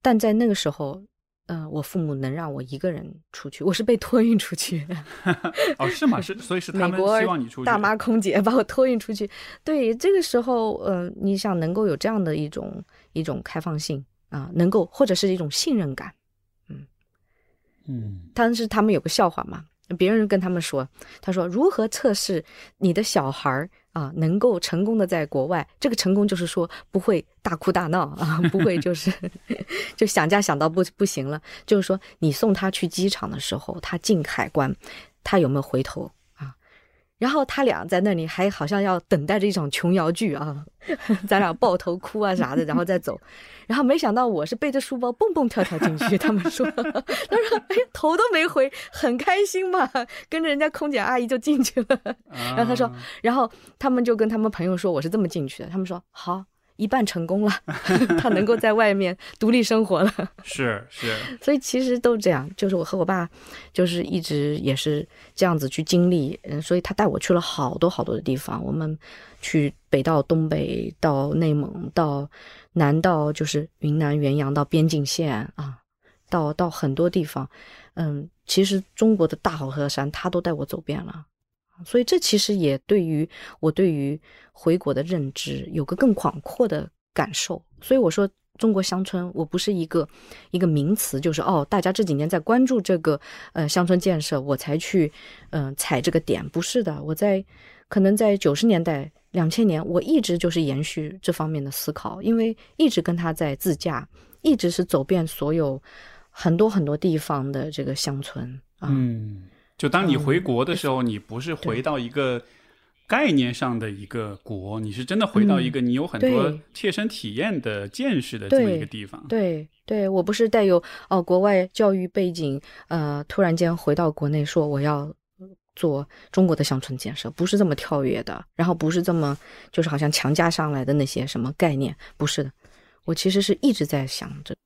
但在那个时候。嗯，我父母能让我一个人出去，我是被托运出去。哦，是吗？是，所以是他们希望你出去。大妈空姐把我托运出去。对，这个时候，呃，你想能够有这样的一种一种开放性啊，能够或者是一种信任感，嗯嗯。但是他们有个笑话嘛，别人跟他们说，他说如何测试你的小孩儿。啊，能够成功的在国外，这个成功就是说不会大哭大闹啊，不会就是 就想家想到不不行了。就是说，你送他去机场的时候，他进海关，他有没有回头？然后他俩在那里还好像要等待着一场琼瑶剧啊，咱俩抱头哭啊啥的，然后再走。然后没想到我是背着书包蹦蹦跳跳进去，他们说，他说哎头都没回，很开心嘛，跟着人家空姐阿姨就进去了。然后他说，然后他们就跟他们朋友说我是这么进去的，他们说好。一半成功了，他能够在外面独立生活了。是是，所以其实都这样，就是我和我爸，就是一直也是这样子去经历。嗯，所以他带我去了好多好多的地方。我们去北到东北，到内蒙，到南到就是云南元阳到边境线啊，到到很多地方。嗯，其实中国的大好河山，他都带我走遍了。所以这其实也对于我对于回国的认知有个更广阔的感受。所以我说中国乡村，我不是一个一个名词，就是哦，大家这几年在关注这个呃乡村建设，我才去嗯踩这个点，不是的。我在可能在九十年代、两千年，我一直就是延续这方面的思考，因为一直跟他在自驾，一直是走遍所有很多很多地方的这个乡村啊。就当你回国的时候，你不是回到一个概念上的一个国，你是真的回到一个你有很多切身体验的见识的这么一个地方。对，对我不是带有哦国外教育背景，呃，突然间回到国内说我要做中国的乡村建设，不是这么跳跃的，然后不是这么就是好像强加上来的那些什么概念，不是的，我其实是一直在想着。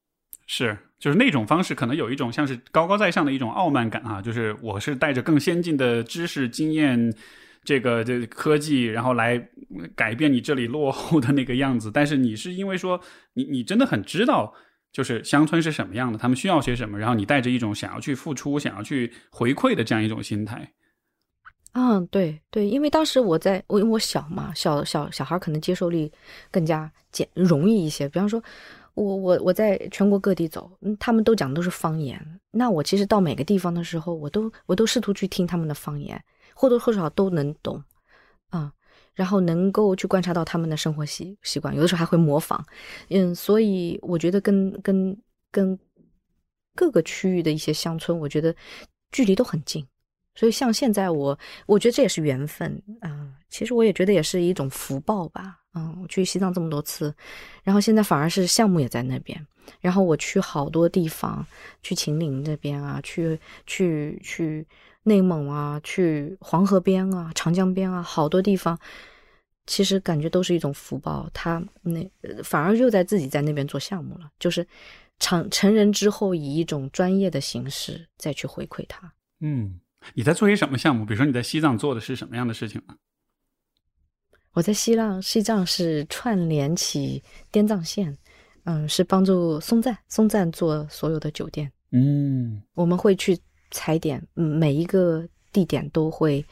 是，就是那种方式，可能有一种像是高高在上的一种傲慢感啊，就是我是带着更先进的知识、经验，这个这科技，然后来改变你这里落后的那个样子。但是你是因为说你你真的很知道，就是乡村是什么样的，他们需要些什么，然后你带着一种想要去付出、想要去回馈的这样一种心态。嗯，对对，因为当时我在我因为我小嘛，小小小孩可能接受力更加简容易一些，比方说。我我我在全国各地走，他们都讲都是方言。那我其实到每个地方的时候，我都我都试图去听他们的方言，或多或少都能懂，啊，然后能够去观察到他们的生活习习惯，有的时候还会模仿。嗯，所以我觉得跟跟跟各个区域的一些乡村，我觉得距离都很近。所以像现在我，我觉得这也是缘分啊。其实我也觉得也是一种福报吧。嗯，我去西藏这么多次，然后现在反而是项目也在那边。然后我去好多地方，去秦岭这边啊，去去去内蒙啊，去黄河边啊，长江边啊，好多地方，其实感觉都是一种福报。他那反而又在自己在那边做项目了，就是成成人之后以一种专业的形式再去回馈他。嗯。你在做些什么项目？比如说你在西藏做的是什么样的事情呢？我在西藏，西藏是串联起滇藏线，嗯，是帮助松赞，松赞做所有的酒店。嗯，我们会去踩点，每一个地点都会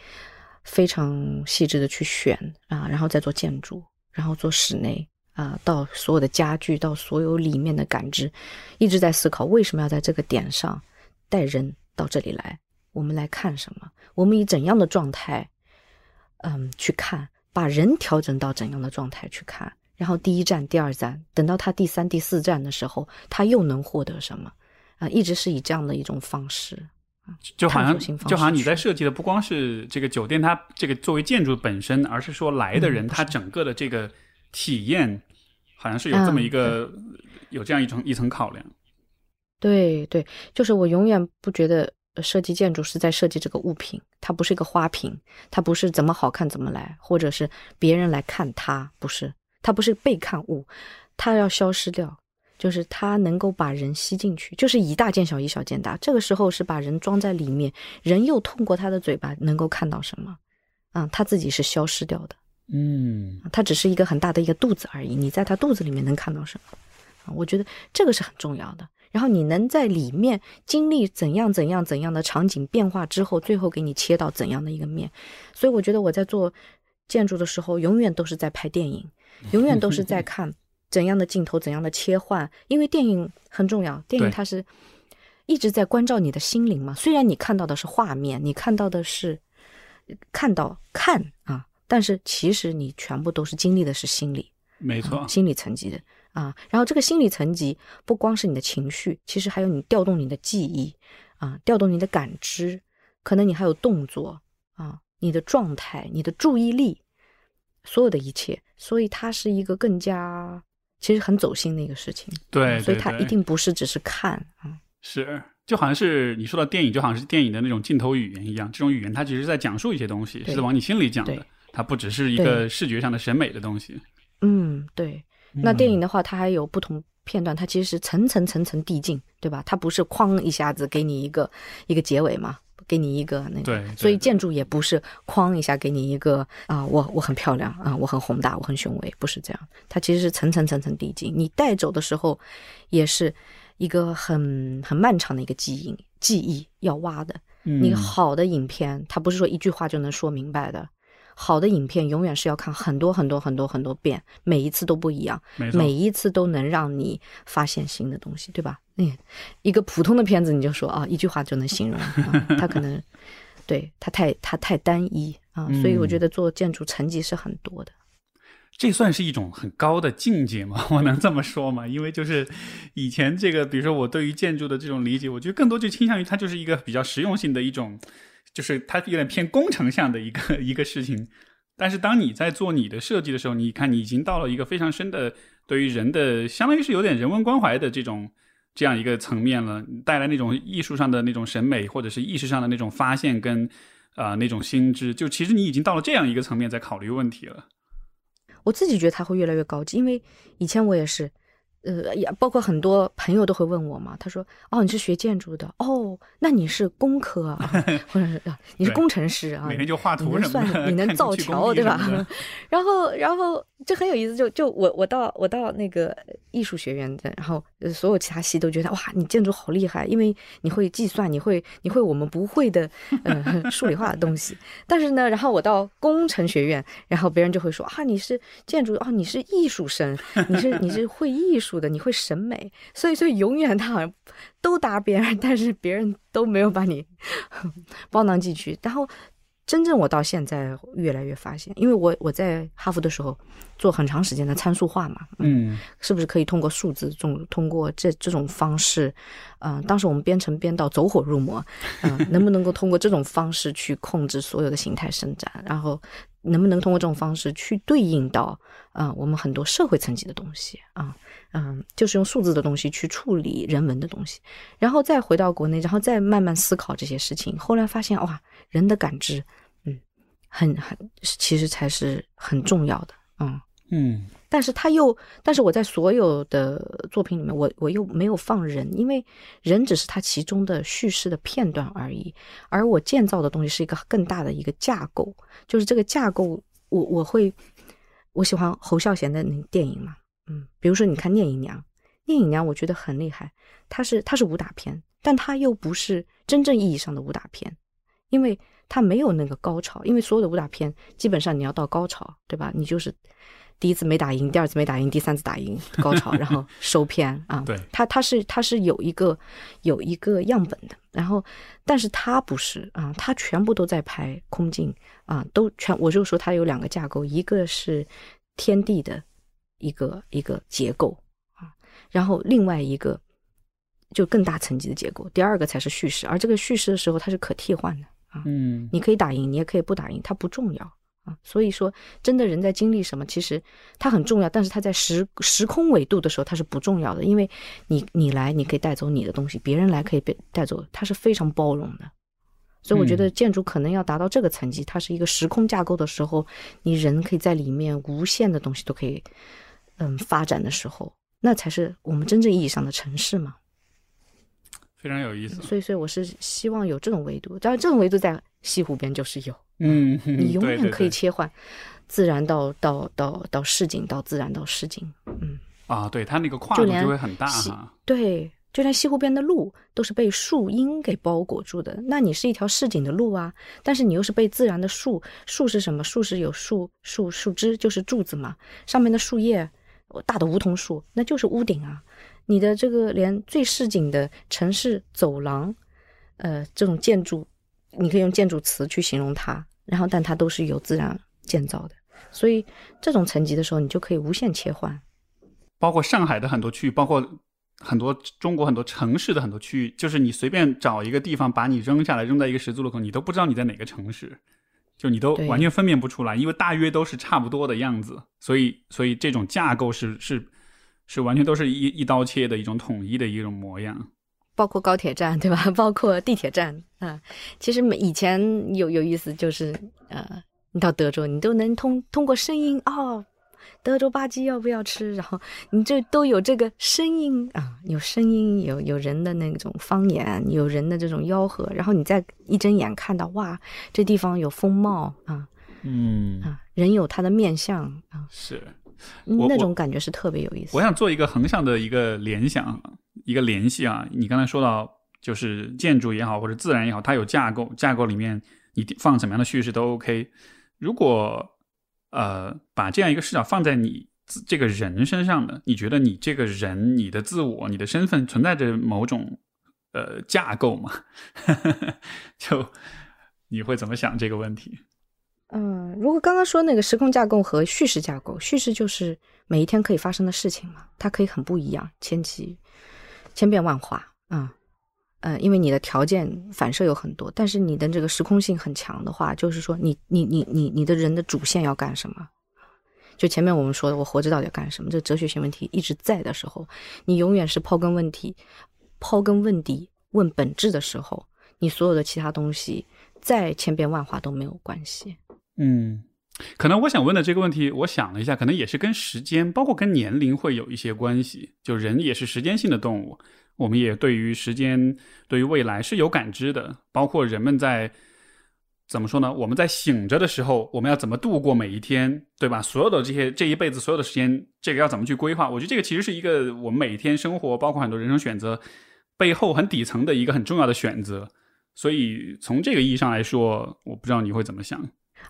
非常细致的去选啊，然后再做建筑然后做室内啊、到所有的家具，到所有里面的感知，一直在思考为什么要在这个点上带人到这里来，我们来看什么，我们以怎样的状态，嗯，去看，把人调整到怎样的状态去看，然后第一站、第二站，等到他第三、第四站的时候，他又能获得什么？啊、一直是以这样的一种方式。就好像就好像你在设计的不光是这个酒店它这个作为建筑本身，而是说来的人嗯他整个的这个体验，好像是有这么一个、有这样一层一层考量。对对，就是我永远不觉得呃设计建筑是在设计这个物品，它不是一个花瓶，它不是怎么好看怎么来，或者是别人来看它，不是，它不是被看物，它要消失掉，就是它能够把人吸进去，就是以大见小，以小见大。这个时候是把人装在里面，人又通过他的嘴巴能够看到什么，啊、他自己是消失掉的。嗯，它只是一个很大的一个肚子而已，你在他肚子里面能看到什么？啊，我觉得这个是很重要的。然后你能在里面经历怎样怎样怎样的场景变化之后，最后给你切到怎样的一个面。所以我觉得我在做建筑的时候，永远都是在拍电影，永远都是在看怎样的镜头、怎样的切换，因为电影很重要，电影它是一直在关照你的心灵嘛。虽然你看到的是画面，你看到的是看到看啊，但是其实你全部都是经历的是心理，没错啊，心理层级的啊。然后这个心理层级不光是你的情绪，其实还有你调动你的记忆啊，调动你的感知，可能你还有动作啊，你的状态、你的注意力，所有的一切。所以它是一个更加其实很走心的一个事情。对，所以它一定不是只是看啊。是，就好像是你说到电影，就好像是电影的那种镜头语言一样，这种语言它其实是在讲述一些东西，对是往你心里讲的，它不只是一个视觉上的审美的东西。嗯，对。那电嗯影的话，它还有不同片段，它其实是层层层层递进，对吧？它不是哐一下子给你一个一个结尾嘛，给你一个那个。对对所以建筑也不是哐一下给你一个啊、我我很漂亮啊、我很宏大，我很雄伟，不是这样。它其实是层层层层递进，你带走的时候，也是一个很很漫长的一个记忆记忆要挖的。你嗯好的影片，它不是说一句话就能说明白的。好的影片永远是要看很多很多很多很多遍，每一次都不一样，每一次都能让你发现新的东西，对吧？嗯，一个普通的片子你就说啊，一句话就能形容，啊、它可能对它太它太单一啊，所以我觉嗯得做建筑层级是很多的。这算是一种很高的境界吗？我能这么说吗？因为就是以前这个，比如说我对于建筑的这种理解，我觉得更多就倾向于它就是一个比较实用性的一种，就是它有点偏工程向的一个一个事情。但是当你在做你的设计的时候，你看你已经到了一个非常深的对于人的，相当于是有点人文关怀的这种这样一个层面了，带来那种艺术上的那种审美，或者是意识上的那种发现跟啊、那种心知，就其实你已经到了这样一个层面在考虑问题了。我自己觉得它会越来越高级，因为以前我也是，呃，也包括很多朋友都会问我嘛，他说：“哦，你是学建筑的，哦，那你是工科啊，或者是啊，你是工程师啊，每天就画？图什么的，算，你能造桥对吧？然后，然后这很有意思，就就我我到我到那个艺术学院的，然后所有其他系都觉得哇，你建筑好厉害，因为你会计算，你会你会我们不会的呃 数理化的东西。但是呢，然后我到工程学院，然后别人就会说啊，你是建筑啊，你是艺术生，你是你是会艺术的，你会审美，所以所以永远他好像都搭边，但是别人都没有把你 包囊进去，然后。真正我到现在越来越发现，因为我我在哈佛的时候做很长时间的参数化嘛，嗯是不是可以通过数字，种通过这这种方式，嗯、当时我们编程编到走火入魔，嗯、能不能够通过这种方式去控制所有的形态伸展，然后能不能通过这种方式去对应到啊、呃我们很多社会层级的东西啊，嗯、就是用数字的东西去处理人文的东西，然后再回到国内，然后再慢慢思考这些事情，后来发现哇，人的感知，嗯，很很其实才是很重要的，嗯。嗯但是他又，但是我在所有的作品里面，我我又没有放人，因为人只是他其中的叙事的片段而已，而我建造的东西是一个更大的一个架构，就是这个架构，我我会，我喜欢侯孝贤的那电影嘛，嗯，比如说你看《聂隐娘》，《聂隐娘》我觉得很厉害，它是它是武打片，但它又不是真正意义上的武打片，因为它没有那个高潮，因为所有的武打片基本上你要到高潮，对吧？你就是第一次没打赢，第二次没打赢，第三次打赢，高潮，然后 收片啊。对，它它是它是有一个有一个样本的，然后但是它不是啊，它全部都在拍空镜啊，都全我就说它有两个架构，一个是天地的一个一个结构啊，然后另外一个就更大层级的结构，第二个才是叙事，而这个叙事的时候它是可替换的啊，嗯，你可以打赢，你也可以不打赢，它不重要。啊，所以说，真的人在经历什么，其实它很重要，但是它在时时空维度的时候，它是不重要的，因为你你来，你可以带走你的东西，别人来可以被带走，它是非常包容的。所以我觉得建筑可能要达到这个层级，它是一个时空架构的时候，你人可以在里面无限的东西都可以嗯发展的时候，那才是我们真正意义上的城市嘛。非常有意思。所以，所以我是希望有这种维度，当然这种维度在西湖边就是有。嗯，你 永远可以切换，自然到到到到市井，到自然到市井。嗯，啊，对，它那个跨度就会很大。对，就连西湖边的路都是被树荫给包裹住的。那你是一条市井的路啊，但是你又是被自然的树，树是什么？树是有树树树枝，就是柱子嘛，上面的树叶，大的梧桐树，那就是屋顶啊。你的这个连最市井的城市走廊，呃，这种建筑，你可以用建筑词去形容它，然后但它都是由自然建造的，所以这种层级的时候，你就可以无限切换。包括上海的很多区域，包括很多中国很多城市的很多区域，就是你随便找一个地方把你扔下来，扔在一个十字路口，你都不知道你在哪个城市，就你都完全分辨不出来，因为大约都是差不多的样子，所以所以这种架构是是是完全都是一一刀切的一种统一的一种模样。包括高铁站，对吧？包括地铁站啊、其实以前有有意思，就是呃，你到德州，你都能通通过声音哦，德州吧唧要不要吃？然后你这都有这个声音啊，有声音，有有人的那种方言，有人的这种吆喝，然后你再一睁眼看到哇，这地方有风貌啊嗯，啊，人有他的面相啊，是。那种感觉是特别有意思。我想做一个横向的一个联想，一个联系啊。你刚才说到，就是建筑也好，或者自然也好，它有架构，架构里面你放什么样的叙事都 OK。如果呃把这样一个视角放在你这个人身上呢，你觉得你这个人、你的自我、你的身份存在着某种呃架构吗？就你会怎么想这个问题？嗯，如果刚刚说那个时空架构和叙事架构，叙事就是每一天可以发生的事情嘛，它可以很不一样，千奇千变万化啊。呃，因为你的条件反射有很多，但是你的这个时空性很强的话，就是说你你你你你的人的主线要干什么？就前面我们说的，我活着到底要干什么？这哲学性问题一直在的时候，你永远是刨根问底、刨根问底、问本质的时候，你所有的其他东西再千变万化都没有关系。嗯，可能我想问的这个问题，我想了一下，可能也是跟时间，包括跟年龄会有一些关系。就人也是时间性的动物，我们也对于时间、对于未来是有感知的。包括人们在怎么说呢？我们在醒着的时候，我们要怎么度过每一天，对吧？所有的这些这一辈子所有的时间，这个要怎么去规划？我觉得这个其实是一个我们每天生活，包括很多人生选择背后很底层的一个很重要的选择。所以从这个意义上来说，我不知道你会怎么想。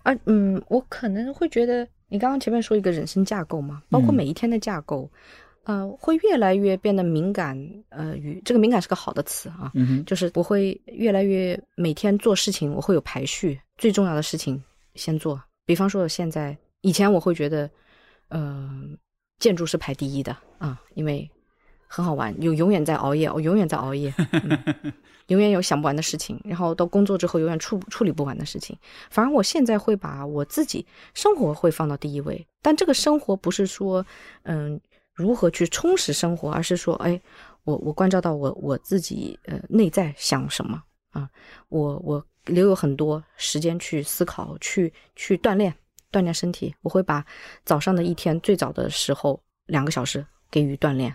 啊嗯，我可能会觉得，你刚刚前面说一个人生架构嘛，包括嗯每一天的架构，呃，会越来越变得敏感，呃，与这个敏感是个好的词啊，嗯，就是我会越来越每天做事情，我会有排序，最重要的事情先做。比方说，现在以前我会觉得，呃，建筑是排第一的啊，因为很好玩，有永远在熬夜，我永远在熬夜，嗯 永远有想不完的事情，然后到工作之后永远处处理不完的事情。反而我现在会把我自己生活会放到第一位，但这个生活不是说，嗯，如何去充实生活，而是说，哎，我我关照到我我自己呃内在想什么啊，我我留有很多时间去思考，去去锻炼锻炼身体。我会把早上的一天最早的时候两个小时给予锻炼。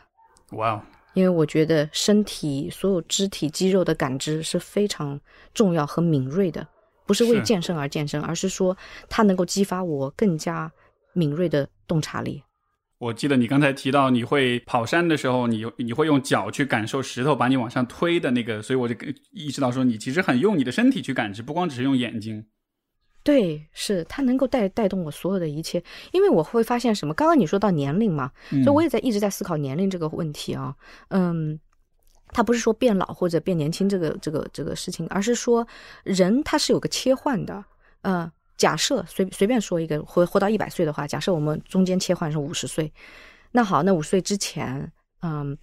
哇哦，因为我觉得身体所有肢体肌肉的感知是非常重要和敏锐的，不是为健身而健身，而是说它能够激发我更加敏锐的洞察力。我记得你刚才提到你会跑山的时候，你你会用脚去感受石头把你往上推的那个，所以我就意识到说，你其实很用你的身体去感知，不光只是用眼睛。对，是它能够带带动我所有的一切，因为我会发现什么？刚刚你说到年龄嘛，嗯所以我也在一直在思考年龄这个问题啊。嗯，它不是说变老或者变年轻这个这个这个事情，而是说人他是有个切换的。呃，假设随随便说一个，活活到一百岁的话，假设我们中间切换是五十岁，那好，那五岁之前，嗯。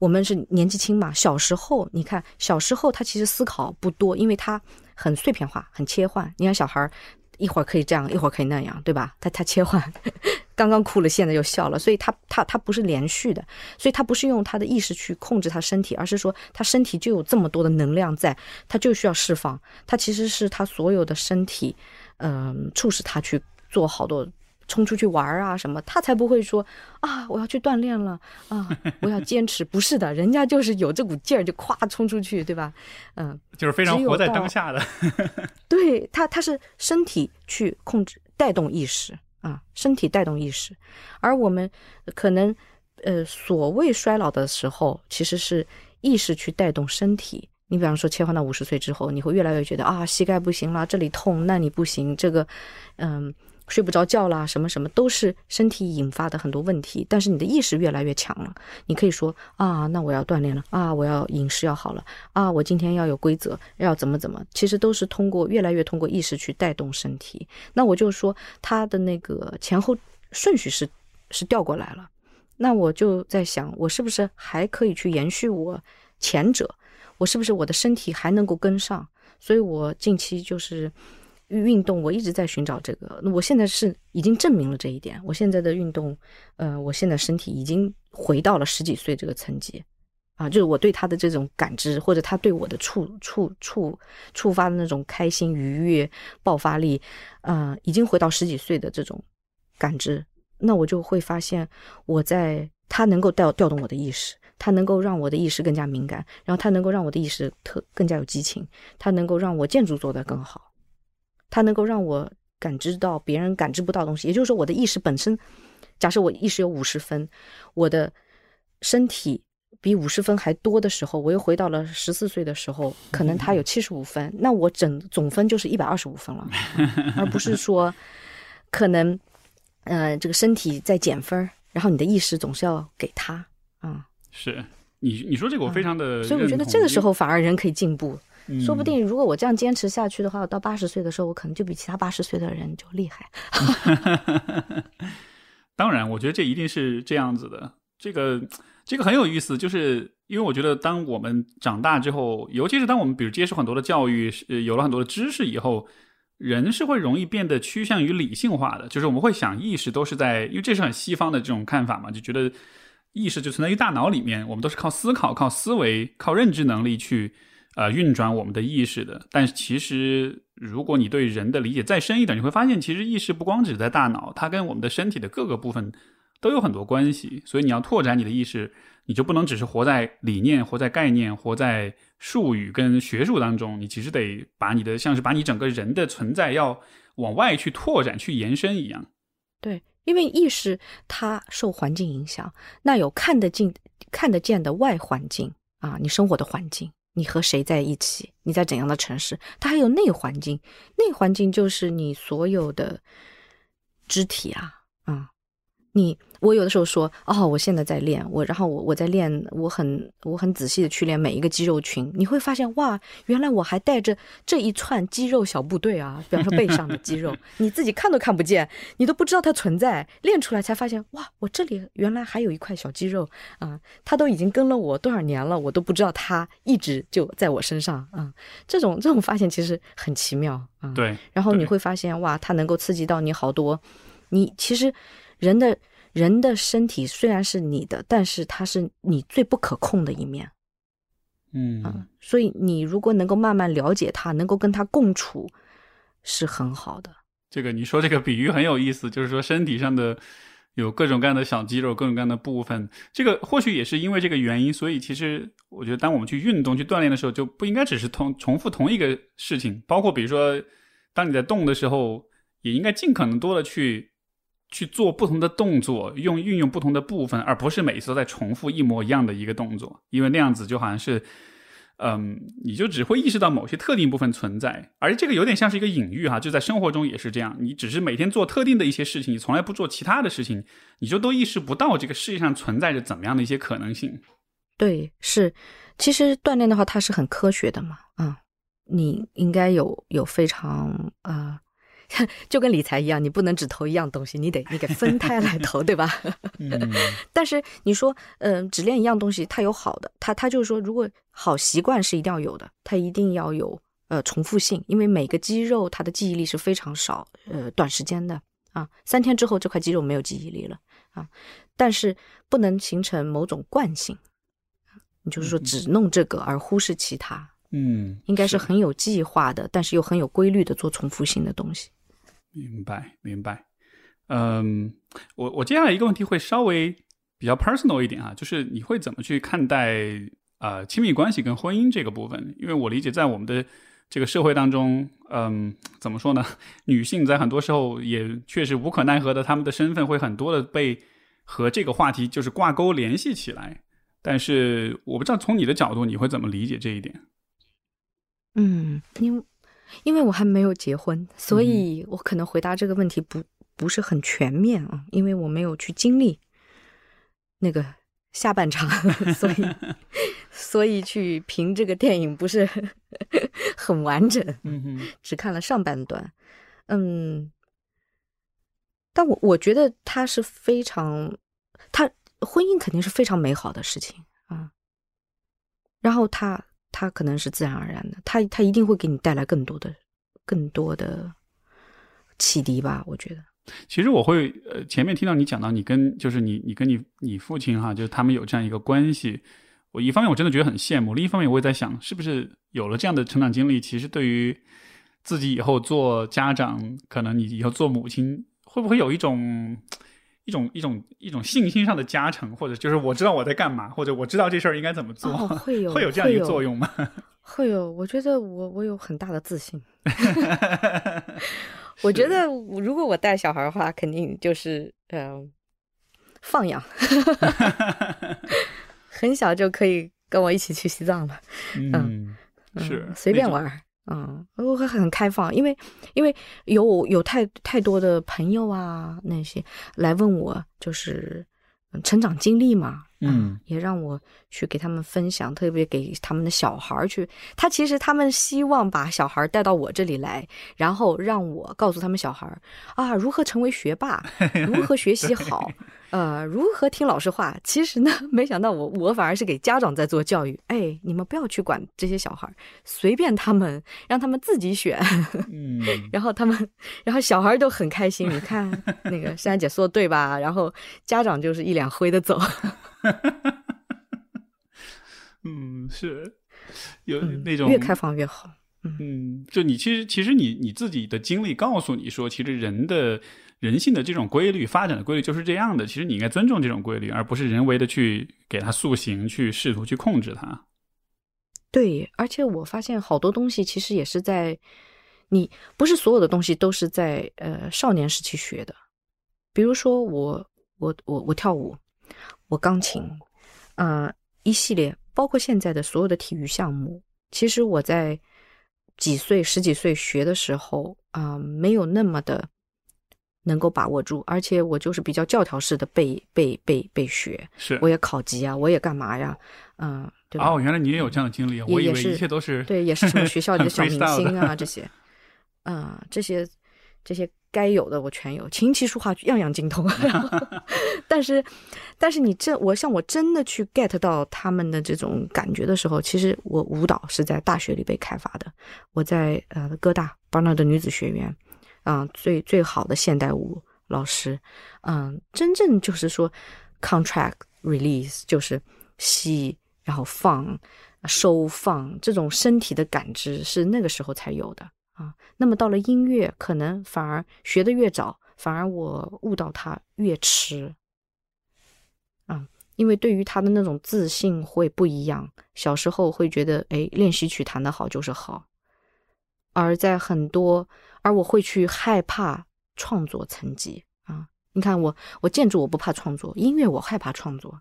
我们是年纪轻嘛，小时候你看，小时候他其实思考不多，因为他很碎片化，很切换。你看小孩儿一会儿可以这样，一会儿可以那样，对吧？他他切换，刚刚哭了，现在又笑了，所以他他他不是连续的，所以他不是用他的意识去控制他身体，而是说他身体就有这么多的能量在，他就需要释放。他其实是他所有的身体，嗯、促使他去做好多。冲出去玩儿啊什么，他才不会说啊，我要去锻炼了啊，我要坚持。不是的，人家就是有这股劲儿，就咵冲出去，对吧？嗯，就是非常活在当下的。对他，他是身体去控制、带动意识啊，身体带动意识，而我们可能呃，所谓衰老的时候，其实是意识去带动身体。你比方说，切换到五十岁之后，你会越来越觉得啊，膝盖不行了，这里痛，那里不行，这个嗯。睡不着觉啦，什么什么都是身体引发的很多问题，但是你的意识越来越强了，你可以说啊，那我要锻炼了啊，我要饮食要好了啊，我今天要有规则，要怎么怎么，其实都是通过越来越通过意识去带动身体。那我就说他的那个前后顺序是是调过来了，那我就在想，我是不是还可以去延续我前者？我是不是我的身体还能够跟上？所以我近期就是。运动，我一直在寻找这个。我现在是已经证明了这一点。我现在的运动，呃，我现在身体已经回到了十几岁这个层级，啊，就是我对他的这种感知，或者他对我的触触触触发的那种开心、愉悦、爆发力，呃，已经回到十几岁的这种感知。那我就会发现，我在他能够调调动我的意识，它能够让我的意识更加敏感，然后它能够让我的意识特更加有激情，它能够让我建筑做得更好。它能够让我感知到别人感知不到东西，也就是说，我的意识本身，假设我意识有五十分，我的身体比五十分还多的时候，我又回到了十四岁的时候，可能它有七十五分，那我整总分就是一百二十五分了，而不是说可能呃这个身体在减分，然后你的意识总是要给他啊。是你你说这个我非常的、所以我觉得这个时候反而人可以进步。嗯说不定，如果我这样坚持下去的话，我到八十岁的时候，我可能就比其他八十岁的人就厉害。当然，我觉得这一定是这样子的。这个这个很有意思，就是因为我觉得，当我们长大之后，尤其是当我们比如接受很多的教育，呃，有了很多的知识以后，人是会容易变得趋向于理性化的。就是我们会想，意识都是在，因为这是很西方的这种看法嘛，就觉得意识就存在于大脑里面，我们都是靠思考、靠思维、靠认知能力去。呃，运转我们的意识的，但是其实，如果你对人的理解再深一点，你会发现，其实意识不光只在大脑，它跟我们的身体的各个部分都有很多关系。所以你要拓展你的意识，你就不能只是活在理念、活在概念、活在术语跟学术当中，你其实得把你的像是把你整个人的存在要往外去拓展、去延伸一样。对，因为意识它受环境影响，那有看得见、看得见的外环境啊，你生活的环境。你和谁在一起？你在怎样的城市？它还有内环境，内环境就是你所有的肢体啊，啊、你我有的时候说，哦，我现在在练，我然后我我在练，我很我很仔细的去练每一个肌肉群，你会发现，哇，原来我还带着这一串肌肉小部队啊，比方说背上的肌肉，你自己看都看不见，你都不知道它存在，练出来才发现，哇，我这里原来还有一块小肌肉啊，它都已经跟了我多少年了，我都不知道它一直就在我身上啊，这种这种发现其实很奇妙啊，对，然后你会发现，哇，它能够刺激到你好多，你其实人的。人的身体虽然是你的，但是它是你最不可控的一面，嗯啊，所以你如果能够慢慢了解它，能够跟它共处，是很好的。这个你说这个比喻很有意思，就是说身体上的有各种各样的小肌肉，各种各样的部分。这个或许也是因为这个原因，所以其实我觉得，当我们去运动、去锻炼的时候，就不应该只是同重复同一个事情。包括比如说，当你在动的时候，也应该尽可能多的去。去做不同的动作，用运用不同的部分，而不是每次都在重复一模一样的一个动作，因为那样子就好像是，嗯，你就只会意识到某些特定部分存在，而这个有点像是一个隐喻哈，就在生活中也是这样，你只是每天做特定的一些事情，你从来不做其他的事情，你就都意识不到这个世界上存在着怎么样的一些可能性。对，是，其实锻炼的话，它是很科学的嘛，嗯，你应该有有非常呃。就跟理财一样，你不能只投一样东西，你得你给分开来投，对吧？但是你说，嗯，只练一样东西，它有好的，它它就是说，如果好习惯是一定要有的，它一定要有呃重复性，因为每个肌肉它的记忆力是非常少，呃，短时间的啊，三天之后这块肌肉没有记忆力了啊，但是不能形成某种惯性，你就是说只弄这个而忽视其他，嗯，应该是很有计划的，但是又很有规律的做重复性的东西。明白，明白。嗯，我我接下来一个问题会稍微比较 personal 一点啊，就是你会怎么去看待呃亲密关系跟婚姻这个部分？因为我理解在我们的这个社会当中，嗯，怎么说呢？女性在很多时候也确实无可奈何的，她们的身份会很多的被和这个话题就是挂钩联系起来。但是我不知道从你的角度你会怎么理解这一点？嗯，因。因为我还没有结婚，所以我可能回答这个问题不不是很全面啊，因为我没有去经历那个下半场，所以 所以去评这个电影不是 很完整，嗯只看了上半段，嗯，但我我觉得他是非常，他婚姻肯定是非常美好的事情啊，然后他。它可能是自然而然的，它它一定会给你带来更多的、更多的启迪吧？我觉得。其实我会呃，前面听到你讲到你跟就是你你跟你你父亲哈，就是他们有这样一个关系。我一方面我真的觉得很羡慕，另一方面我也在想，是不是有了这样的成长经历，其实对于自己以后做家长，可能你以后做母亲，会不会有一种？一种一种一种信心上的加成，或者就是我知道我在干嘛，或者我知道这事儿应该怎么做，会有会有这样一个作用吗？会有，我觉得我我有很大的自信。我觉得如果我带小孩的话，肯定就是嗯放养，很小就可以跟我一起去西藏了。嗯，是随便玩。嗯，我会很开放，因为因为有有太太多的朋友啊，那些来问我，就是成长经历嘛。嗯，也让我去给他们分享，特别给他们的小孩儿去。他其实他们希望把小孩带到我这里来，然后让我告诉他们小孩儿啊，如何成为学霸，如何学习好，呃，如何听老师话。其实呢，没想到我我反而是给家长在做教育。哎，你们不要去管这些小孩，随便他们，让他们自己选。嗯，然后他们，然后小孩都很开心。你看那个珊珊姐说的对吧？然后家长就是一脸灰的走。嗯，是有那种越开放越好。嗯，就你其实其实你你自己的经历告诉你说，其实人的人性的这种规律发展的规律就是这样的。其实你应该尊重这种规律，而不是人为的去给它塑形，去试图去控制它。对，而且我发现好多东西其实也是在你不是所有的东西都是在呃少年时期学的。比如说我我我我跳舞。我钢琴，呃，一系列包括现在的所有的体育项目，其实我在几岁、十几岁学的时候啊，没有那么的能够把握住，而且我就是比较教条式的背背背背学，是我也考级啊，我也干嘛呀，嗯，对吧？哦，原来你也有这样的经历，我以为一切都是对，也是什么学校里的小 明星啊这些，啊，这些这些。该有的我全有，琴棋书画样样精通。但是，但是你这我像我真的去 get 到他们的这种感觉的时候，其实我舞蹈是在大学里被开发的。我在呃哥大 Barnard 女子学院，啊最最好的现代舞老师，嗯，真正就是说 contract release 就是吸然后放收放这种身体的感知是那个时候才有的。啊，那么到了音乐，可能反而学的越早，反而我悟到它越迟。啊，因为对于他的那种自信会不一样。小时候会觉得，哎，练习曲弹得好就是好，而在很多，而我会去害怕创作层级啊。你看我，我建筑我不怕创作，音乐我害怕创作。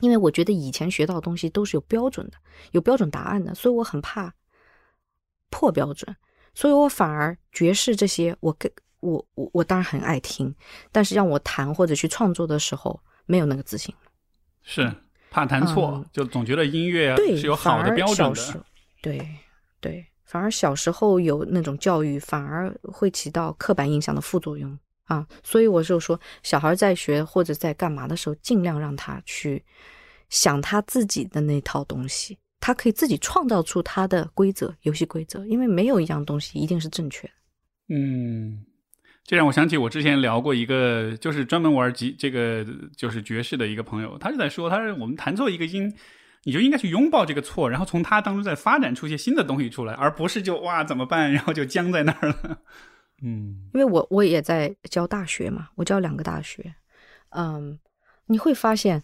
因为我觉得以前学到的东西都是有标准的，有标准答案的，所以我很怕破标准，所以我反而爵士这些，我跟我我我当然很爱听，但是让我弹或者去创作的时候，没有那个自信。是怕弹错，就总觉得音乐对是有好的标准的。对对，反而小时候有那种教育，反而会起到刻板印象的副作用啊。所以我就说，小孩在学或者在干嘛的时候，尽量让他去想他自己的那套东西，他可以自己创造出他的规则、游戏规则，因为没有一样东西一定是正确的。嗯，这让我想起我之前聊过一个，就是专门玩吉这个就是爵士的一个朋友，他就在说，他说我们弹错一个音，你就应该去拥抱这个错，然后从它当中再发展出一些新的东西出来，而不是就哇怎么办，然后就僵在那儿了。嗯因为我我也在教大学嘛，我教两个大学，嗯，你会发现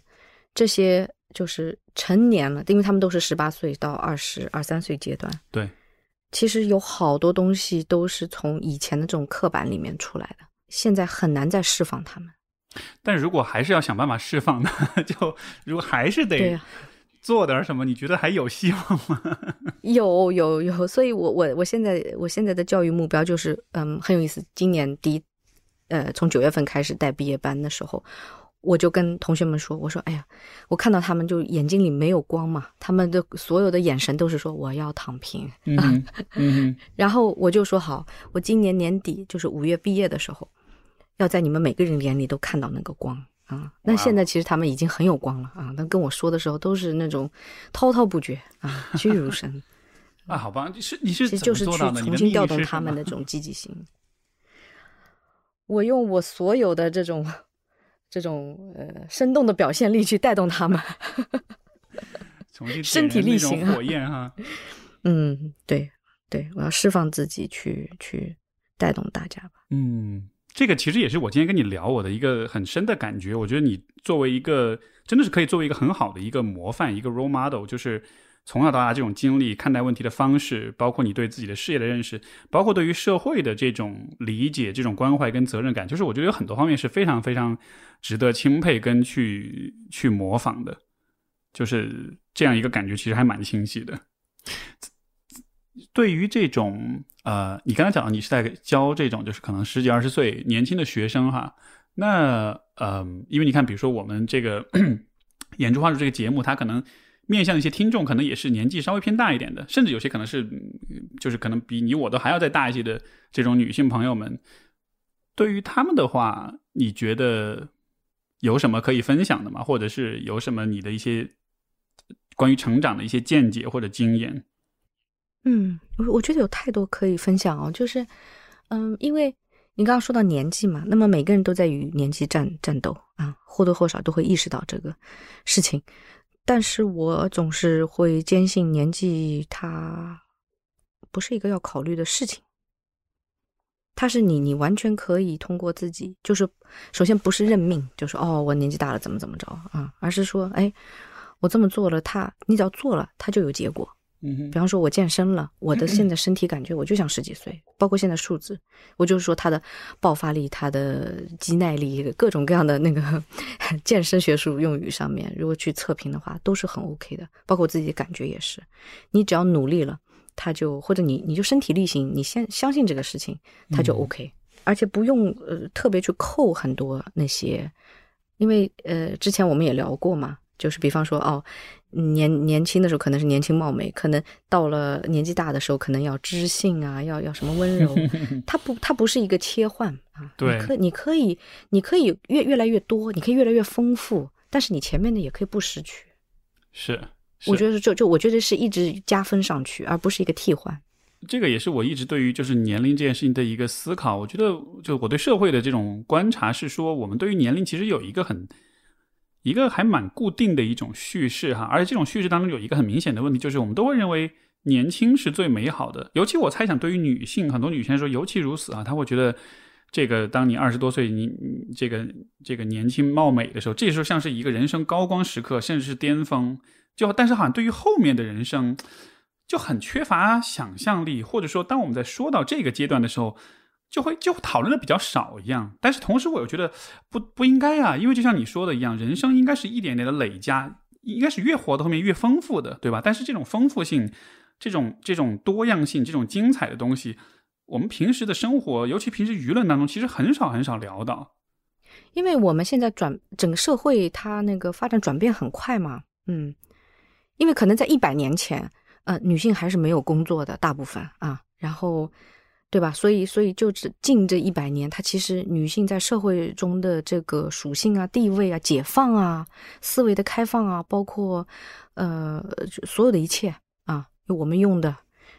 这些就是成年了，因为他们都是十八岁到二十二三岁阶段，对，其实有好多东西都是从以前的这种刻板里面出来的，现在很难再释放他们。但如果还是要想办法释放的，就如果还是得、做点什么，你觉得还有希望吗？有有有，所以我我我现在我现在的教育目标就是，嗯，很有意思。今年第一，呃，从九月份开始带毕业班的时候，我就跟同学们说，我说，哎呀，我看到他们就眼睛里没有光嘛，他们的所有的眼神都是说我要躺平。嗯哼嗯哼 然后我就说好，我今年年底就是五月毕业的时候，要在你们每个人眼里都看到那个光啊。那现在其实他们已经很有光了啊，但跟我说的时候都是那种滔滔不绝啊，栩栩如生。啊，好吧，你是你是其实就是去重新调动他们的这种 积极性。我用我所有的这种这种呃生动的表现力去带动他们。身体力行啊火焰哈。嗯，对对，我要释放自己去去带动大家吧。嗯，这个其实也是我今天跟你聊我的一个很深的感觉。我觉得你作为一个真的是可以作为一个很好的一个模范，一个 role model，就是从小到大这种经历、看待问题的方式，包括你对自己的事业的认识，包括对于社会的这种理解、这种关怀跟责任感，就是我觉得有很多方面是非常非常值得钦佩跟去去模仿的。就是这样一个感觉，其实还蛮清晰的。对于这种呃，你刚才讲到你是在教这种就是可能十几二十岁年轻的学生哈，那呃，因为你看，比如说我们这个 演出话术这个节目，它可能面向一些听众，可能也是年纪稍微偏大一点的，甚至有些可能是就是可能比你我都还要再大一些的这种女性朋友们，对于他们的话，你觉得有什么可以分享的吗？或者是有什么你的一些关于成长的一些见解或者经验？嗯，我我觉得有太多可以分享哦，就是，嗯，因为你刚刚说到年纪嘛，那么每个人都在与年纪战战斗啊，或多或少都会意识到这个事情，但是我总是会坚信年纪它不是一个要考虑的事情，它是你你完全可以通过自己，就是首先不是认命，就是哦我年纪大了怎么怎么着啊，而是说哎我这么做了，它你只要做了，它就有结果。嗯比方说，我健身了，我的现 在身体感觉我就像十几岁，包括现在数字，我就是说他的爆发力、他的肌耐力，各种各样的那个 健身学术用语上面，如果去测评的话，都是很 OK 的。包括我自己的感觉也是，你只要努力了，他就或者你你就身体力行，你先相信这个事情，他就 OK，、而且不用呃特别去扣很多那些，因为呃之前我们也聊过嘛，就是比方说哦。年年轻的时候可能是年轻貌美，可能到了年纪大的时候，可能要知性啊，要要什么温柔，它不它不是一个切换啊，对你可你可以你可以越越来越多，你可以越来越丰富，但是你前面的也可以不失去。是，我觉得就就我觉得是一直加分上去，而不是一个替换。这个也是我一直对于就是年龄这件事情的一个思考。我觉得，就我对社会的这种观察是说，我们对于年龄其实有一个很一个还蛮固定的一种叙事哈，而且这种叙事当中有一个很明显的问题，就是我们都会认为年轻是最美好的。尤其我猜想，对于女性，很多女性来说尤其如此啊，她会觉得这个当你二十多岁，你这个这个年轻貌美的时候，这时候像是一个人生高光时刻，甚至是巅峰。就但是好像对于后面的人生。就很缺乏想象力，或者说，当我们在说到这个阶段的时候，就会就讨论的比较少一样。但是同时，我又觉得不不应该啊，因为就像你说的一样，人生应该是一点点的累加，应该是越活到后面越丰富的，对吧？但是这种丰富性、这种这种多样性、这种精彩的东西，我们平时的生活，尤其平时舆论当中，其实很少很少聊到。因为我们现在转整个社会，它那个发展转变很快嘛，嗯，因为可能在一百年前，呃，女性还是没有工作的大部分啊，然后，对吧？所以，所以就只近这一百年，它其实女性在社会中的这个属性啊、地位啊、解放啊、思维的开放啊，包括呃所有的一切啊，我们用的，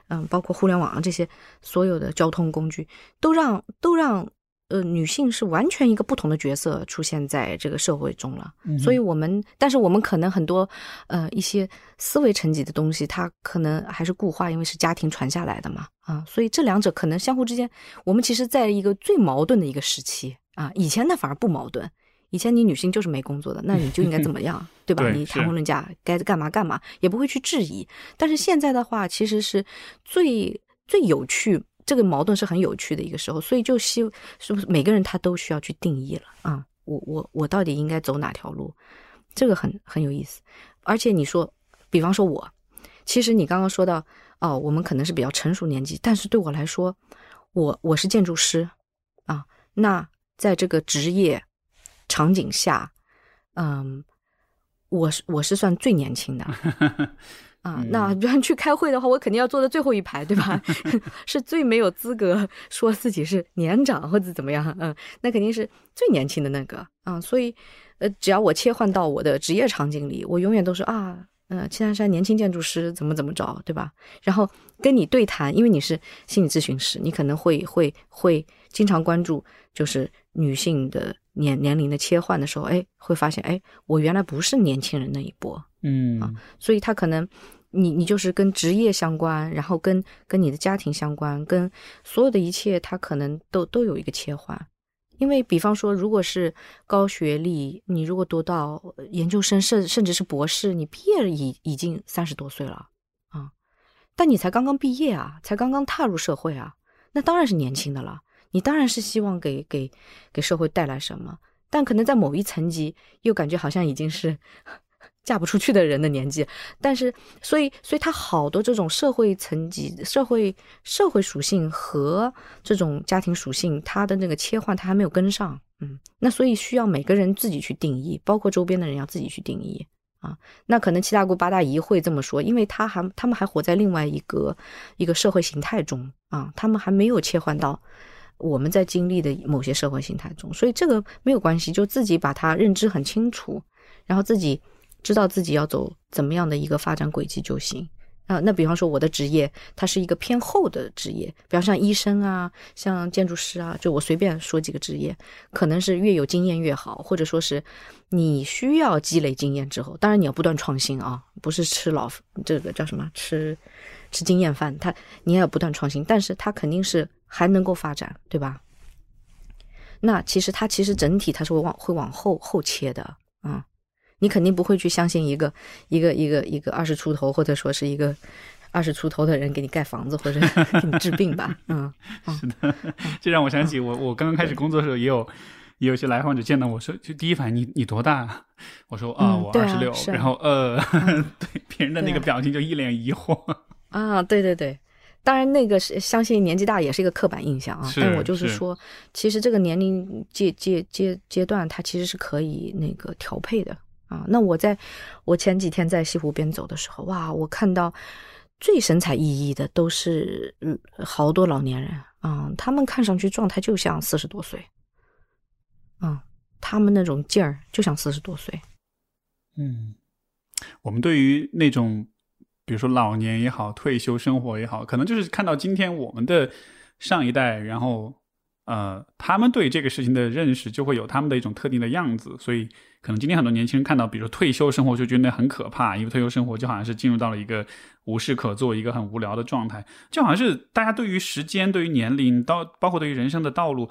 嗯，包括互联网啊这些所有的交通工具，都让都让。呃，女性是完全一个不同的角色出现在这个社会中了，所以，我们但是我们可能很多呃一些思维层级的东西，它可能还是固化，因为是家庭传下来的嘛，啊，所以这两者可能相互之间，我们其实在一个最矛盾的一个时期啊，以前那反而不矛盾，以前你女性就是没工作的，那你就应该怎么样，对吧？你谈婚论嫁该干嘛干嘛，也不会去质疑，但是现在的话，其实是最最有趣。这个矛盾是很有趣的一个时候，所以就希是不是每个人他都需要去定义了啊？我我我到底应该走哪条路？这个很很有意思。而且你说，比方说我，其实你刚刚说到哦，我们可能是比较成熟年纪，但是对我来说，我我是建筑师啊。那在这个职业场景下，嗯，我是我是算最年轻的。啊，那比方去开会的话，我肯定要坐在最后一排，对吧？是最没有资格说自己是年长或者怎么样，嗯，那肯定是最年轻的那个啊。所以，呃，只要我切换到我的职业场景里，我永远都是啊，嗯，青山山年轻建筑师怎么怎么着，对吧？然后跟你对谈，因为你是心理咨询师，你可能会会会经常关注，就是女性的年年龄的切换的时候，哎，会发现，哎，我原来不是年轻人那一波，嗯啊，所以他可能。你你就是跟职业相关，然后跟跟你的家庭相关，跟所有的一切，他可能都都有一个切换。因为比方说，如果是高学历，你如果读到研究生，甚甚至是博士，你毕业已已经三十多岁了啊，但你才刚刚毕业啊，才刚刚踏入社会啊，那当然是年轻的了。你当然是希望给给给社会带来什么，但可能在某一层级，又感觉好像已经是。嫁不出去的人的年纪，但是，所以，所以他好多这种社会层级、社会社会属性和这种家庭属性，他的那个切换，他还没有跟上，嗯，那所以需要每个人自己去定义，包括周边的人要自己去定义啊。那可能七大姑八大姨会这么说，因为他还他们还活在另外一个一个社会形态中啊，他们还没有切换到我们在经历的某些社会形态中，所以这个没有关系，就自己把它认知很清楚，然后自己。知道自己要走怎么样的一个发展轨迹就行啊。那比方说我的职业，它是一个偏后的职业，比方像医生啊，像建筑师啊，就我随便说几个职业，可能是越有经验越好，或者说是你需要积累经验之后，当然你要不断创新啊，不是吃老这个叫什么吃吃经验饭，他你也要不断创新，但是他肯定是还能够发展，对吧？那其实它其实整体它是会往会往后后切的啊。你肯定不会去相信一个一个一个一个二十出头或者说是一个二十出头的人给你盖房子或者 给你治病吧？嗯，是的，这让我想起我我刚刚开始工作的时候，也有也有些来访者见到我说，就第一反应你你多大？我说啊，我二十六。然后呃，对别人的那个表情就一脸疑惑啊，对对对，当然那个是相信年纪大也是一个刻板印象啊，但我就是说，其实这个年龄阶阶阶阶段它其实是可以那个调配的。啊，那我在我前几天在西湖边走的时候，哇，我看到最神采奕奕的都是嗯好多老年人啊，他们看上去状态就像四十多岁，嗯，他们那种劲儿就像四十多岁。嗯，我们对于那种比如说老年也好，退休生活也好，可能就是看到今天我们的上一代，然后。呃，他们对这个事情的认识就会有他们的一种特定的样子，所以可能今天很多年轻人看到，比如说退休生活就觉得很可怕，因为退休生活就好像是进入到了一个无事可做、一个很无聊的状态，就好像是大家对于时间、对于年龄，到包括对于人生的道路，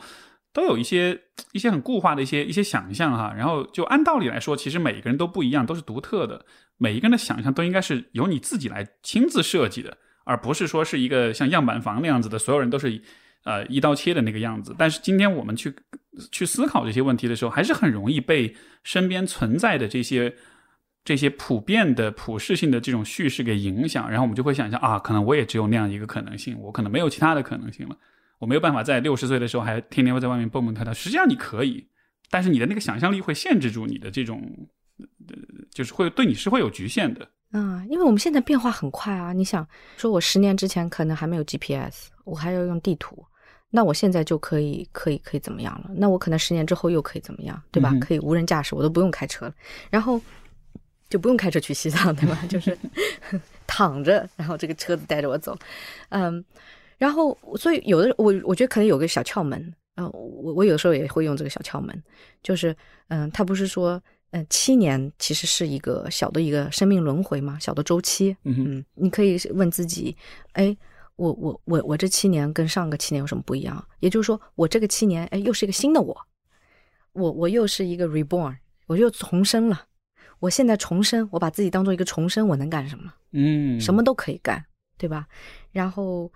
都有一些一些很固化的一些一些想象哈。然后就按道理来说，其实每个人都不一样，都是独特的，每一个人的想象都应该是由你自己来亲自设计的，而不是说是一个像样板房那样子的，所有人都是。呃，一刀切的那个样子，但是今天我们去去思考这些问题的时候，还是很容易被身边存在的这些这些普遍的、普适性的这种叙事给影响，然后我们就会想象啊，可能我也只有那样一个可能性，我可能没有其他的可能性了，我没有办法在六十岁的时候还天天会在外面蹦蹦跳跳。实际上你可以，但是你的那个想象力会限制住你的这种，呃，就是会对你是会有局限的。啊，因为我们现在变化很快啊！你想说，我十年之前可能还没有 GPS，我还要用地图，那我现在就可以可以可以怎么样了？那我可能十年之后又可以怎么样，对吧？可以无人驾驶，我都不用开车了，然后就不用开车去西藏，对吧？就是 躺着，然后这个车子带着我走，嗯，然后所以有的我我觉得可能有个小窍门，嗯，我我有的时候也会用这个小窍门，就是嗯，他不是说。嗯，七年其实是一个小的一个生命轮回嘛，小的周期。嗯，你可以问自己，哎，我我我我这七年跟上个七年有什么不一样？也就是说，我这个七年，哎，又是一个新的我，我我又是一个 reborn，我又重生了。我现在重生，我把自己当做一个重生，我能干什么？嗯，什么都可以干，对吧？然后，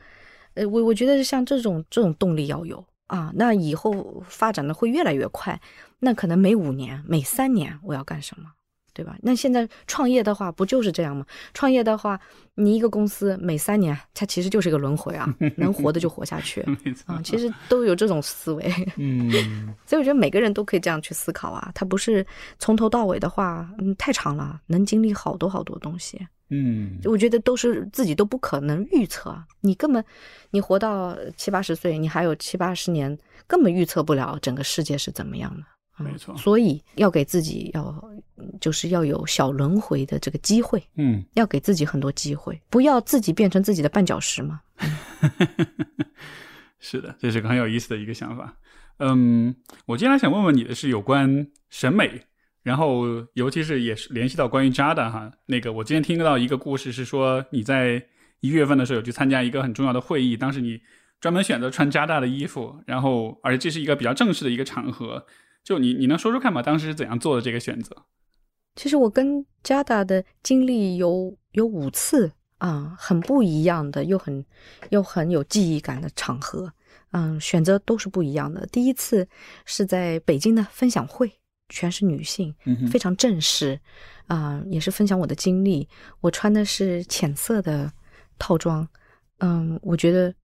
呃，我我觉得像这种这种动力要有。啊，那以后发展的会越来越快，那可能每五年、每三年我要干什么，对吧？那现在创业的话，不就是这样吗？创业的话，你一个公司每三年，它其实就是一个轮回啊，能活的就活下去啊，其实都有这种思维。嗯，所以我觉得每个人都可以这样去思考啊，他不是从头到尾的话，嗯，太长了，能经历好多好多东西。嗯，我觉得都是自己都不可能预测，你根本，你活到七八十岁，你还有七八十年，根本预测不了整个世界是怎么样的。没错，所以要给自己要，就是要有小轮回的这个机会。嗯，要给自己很多机会，不要自己变成自己的绊脚石嘛。是的，这是个很有意思的一个想法。嗯，我接下来想问问你的是有关审美。然后，尤其是也是联系到关于扎的哈，那个我今天听到一个故事是说你在一月份的时候有去参加一个很重要的会议，当时你专门选择穿扎大的衣服，然后而且这是一个比较正式的一个场合，就你你能说说看吗？当时是怎样做的这个选择？其实我跟加达的经历有有五次啊，很不一样的，又很又很有记忆感的场合，嗯，选择都是不一样的。第一次是在北京的分享会。全是女性，非常正式，啊，也是分享我的经历。我穿的是浅色的套装，嗯，我觉得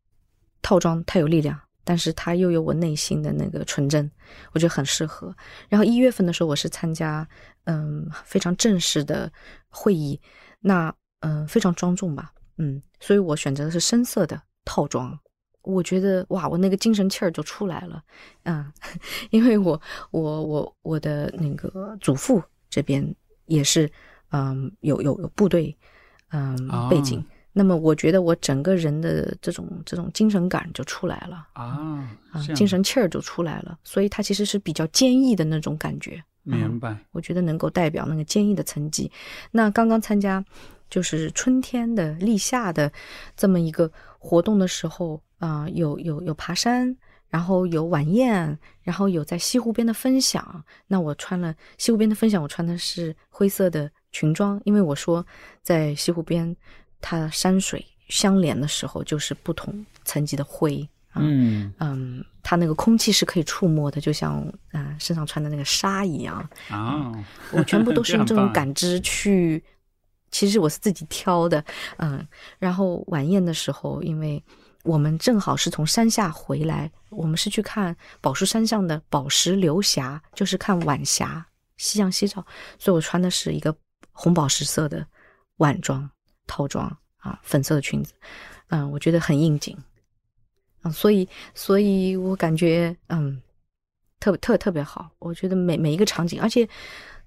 套装太有力量，但是它又有我内心的那个纯真，我觉得很适合。然后一月份的时候，我是参加嗯非常正式的会议，那嗯非常庄重吧，嗯，所以我选择的是深色的套装。我觉得哇，我那个精神气儿就出来了，嗯，因为我我我我的那个祖父这边也是，嗯，有有有部队，嗯，背景，那么我觉得我整个人的这种这种精神感就出来了啊，啊，精神气儿就出来了，所以它其实是比较坚毅的那种感觉，明白？我觉得能够代表那个坚毅的层级。那刚刚参加就是春天的立夏的这么一个活动的时候。啊，有有有爬山，然后有晚宴，然后有在西湖边的分享。那我穿了西湖边的分享，我穿的是灰色的裙装，因为我说在西湖边，它山水相连的时候，就是不同层级的灰。嗯嗯，它那个空气是可以触摸的，就像嗯身上穿的那个纱一样啊。我全部都是用这种感知去，其实我是自己挑的。嗯，然后晚宴的时候，因为。我们正好是从山下回来，我们是去看宝树山上的宝石流霞，就是看晚霞，夕阳西照。所以我穿的是一个红宝石色的晚装套装啊，粉色的裙子，嗯，我觉得很应景，啊，所以，所以我感觉嗯，特别特特别好。我觉得每每一个场景，而且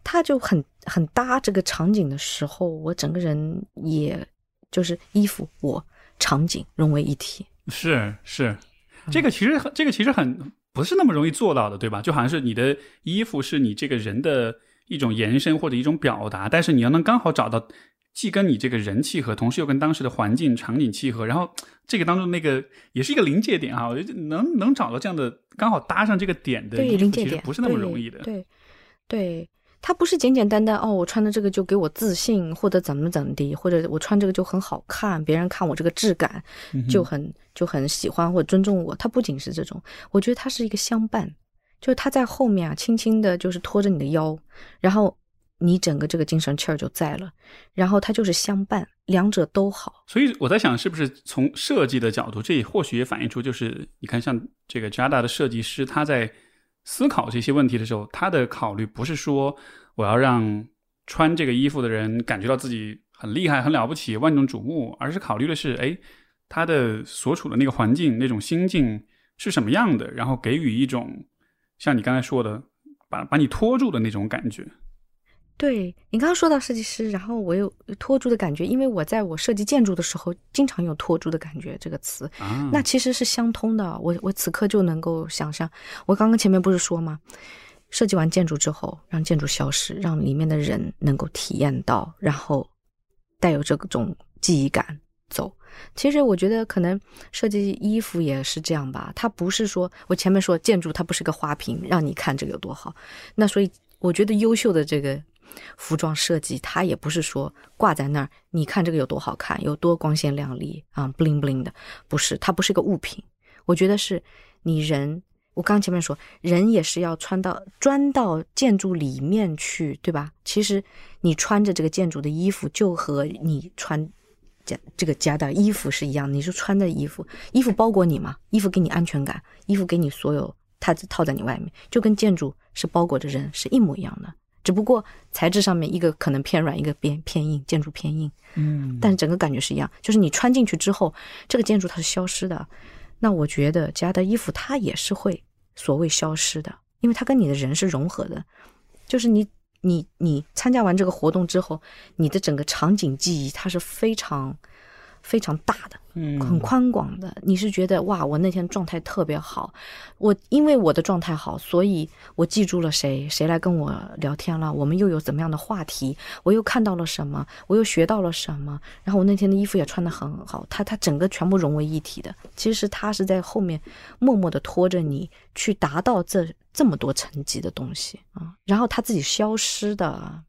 它就很很搭这个场景的时候，我整个人也就是衣服我。场景融为一体，是是，这个其实这个其实很不是那么容易做到的，对吧？就好像是你的衣服是你这个人的一种延伸或者一种表达，但是你要能刚好找到既跟你这个人契合，同时又跟当时的环境场景契合，然后这个当中那个也是一个临界点啊，我觉得能能找到这样的刚好搭上这个点的临界点，不是那么容易的，对对。它不是简简单单哦，我穿的这个就给我自信，或者怎么怎么地，或者我穿这个就很好看，别人看我这个质感就很就很喜欢或者尊重我。它不仅是这种，我觉得它是一个相伴，就是它在后面啊，轻轻的，就是拖着你的腰，然后你整个这个精神气儿就在了，然后它就是相伴，两者都好。所以我在想，是不是从设计的角度，这也或许也反映出，就是你看，像这个 Jada 的设计师，他在思考这些问题的时候，他的考虑不是说我要让穿这个衣服的人感觉到自己很厉害、很了不起、万众瞩目，而是考虑的是，哎，他的所处的那个环境、那种心境是什么样的，然后给予一种像你刚才说的，把把你拖住的那种感觉。对你刚刚说到设计师，然后我有拖住的感觉，因为我在我设计建筑的时候，经常有拖住的感觉这个词，那其实是相通的。我我此刻就能够想象，我刚刚前面不是说吗？设计完建筑之后，让建筑消失，让里面的人能够体验到，然后带有这种记忆感走。其实我觉得可能设计衣服也是这样吧，它不是说我前面说建筑它不是个花瓶，让你看这个有多好。那所以我觉得优秀的这个。服装设计，它也不是说挂在那儿，你看这个有多好看，有多光鲜亮丽啊，bling bling 的，不是，它不是个物品。我觉得是你人，我刚前面说，人也是要穿到钻到建筑里面去，对吧？其实你穿着这个建筑的衣服，就和你穿家这个家的衣服是一样，你是穿的衣服，衣服包裹你嘛，衣服给你安全感，衣服给你所有，它套在你外面，就跟建筑是包裹着人是一模一样的。只不过材质上面一个可能偏软，一个偏偏硬，建筑偏硬，嗯，但整个感觉是一样。就是你穿进去之后，这个建筑它是消失的。那我觉得家的衣服它也是会所谓消失的，因为它跟你的人是融合的。就是你你你参加完这个活动之后，你的整个场景记忆它是非常。非常大的，嗯，很宽广的。你是觉得哇，我那天状态特别好，我因为我的状态好，所以我记住了谁，谁来跟我聊天了，我们又有怎么样的话题，我又看到了什么，我又学到了什么。然后我那天的衣服也穿得很好，它它整个全部融为一体的。其实它是在后面默默的拖着你去达到这这么多层级的东西啊，然后它自己消失的。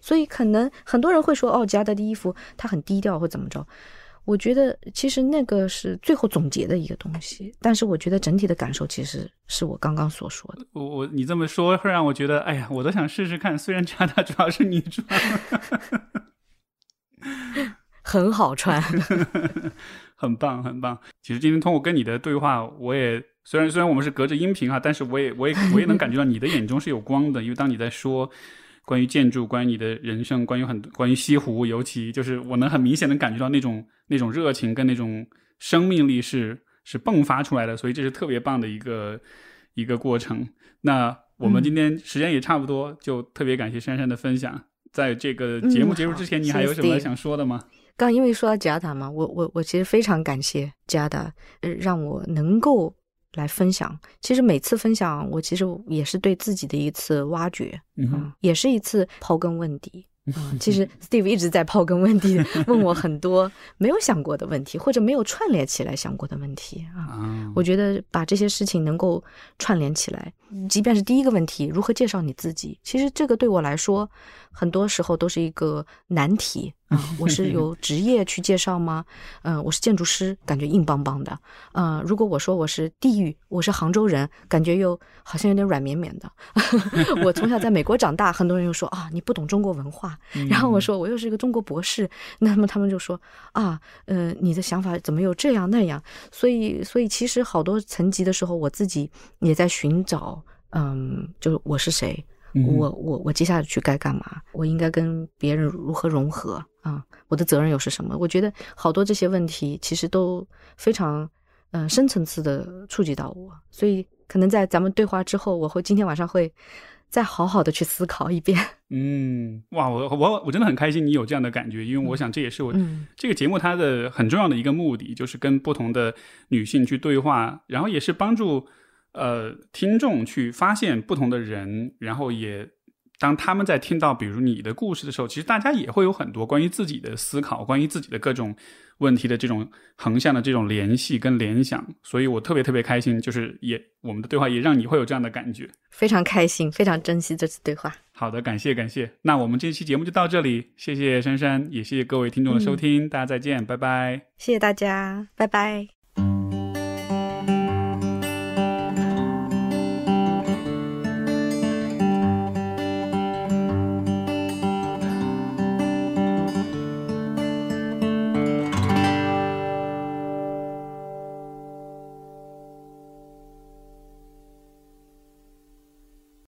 所以可能很多人会说，哦，加德的衣服它很低调或怎么着。我觉得其实那个是最后总结的一个东西，但是我觉得整体的感受其实是我刚刚所说的。我我你这么说会让我觉得，哎呀，我都想试试看。虽然加大主要是女装 很好穿，很棒很棒。其实今天通过跟你的对话，我也虽然虽然我们是隔着音频啊，但是我也我也我也能感觉到你的眼中是有光的，因为当你在说。关于建筑，关于你的人生，关于很多，关于西湖，尤其就是我能很明显的感觉到那种那种热情跟那种生命力是是迸发出来的，所以这是特别棒的一个一个过程。那我们今天时间也差不多，就特别感谢珊珊的分享。在这个节目结束之前，你还有什么想说的吗？刚因为说到贾达嘛，我我我其实非常感谢贾达，呃，让我能够。来分享，其实每次分享，我其实也是对自己的一次挖掘，嗯，也是一次刨根问底。嗯其实 Steve 一直在刨根问底，问我 很多没有想过的问题，或者没有串联起来想过的问题啊。我觉得把这些事情能够串联起来，即便是第一个问题，如何介绍你自己，其实这个对我来说，很多时候都是一个难题。我是有 职业去介绍吗？嗯，我是建筑师，感觉硬邦邦的。嗯，如果我说我是地域，我是杭州人，感觉又好像有点软绵绵的。我从小在美国长大，很多人又说啊，你不懂中国文化。然后我说我又是一个中国博士，那么他们就说啊，呃，你的想法怎么又这样那样？所以，所以其实好多层级的时候，我自己也在寻找，嗯，就是我是谁。我我我接下来去该干嘛？我应该跟别人如何融合啊？我的责任又是什么？我觉得好多这些问题其实都非常嗯深层次的触及到我，所以可能在咱们对话之后，我会今天晚上会再好好的去思考一遍。嗯，哇，我我我真的很开心你有这样的感觉，因为我想这也是我这个节目它的很重要的一个目的，就是跟不同的女性去对话，然后也是帮助。呃，听众去发现不同的人，然后也当他们在听到比如你的故事的时候，其实大家也会有很多关于自己的思考，关于自己的各种问题的这种横向的这种联系跟联想。所以我特别特别开心，就是也我们的对话也让你会有这样的感觉，非常开心，非常珍惜这次对话。好的，感谢感谢。那我们这期节目就到这里，谢谢珊珊，也谢谢各位听众的收听，大家再见，拜拜。谢谢大家，拜拜。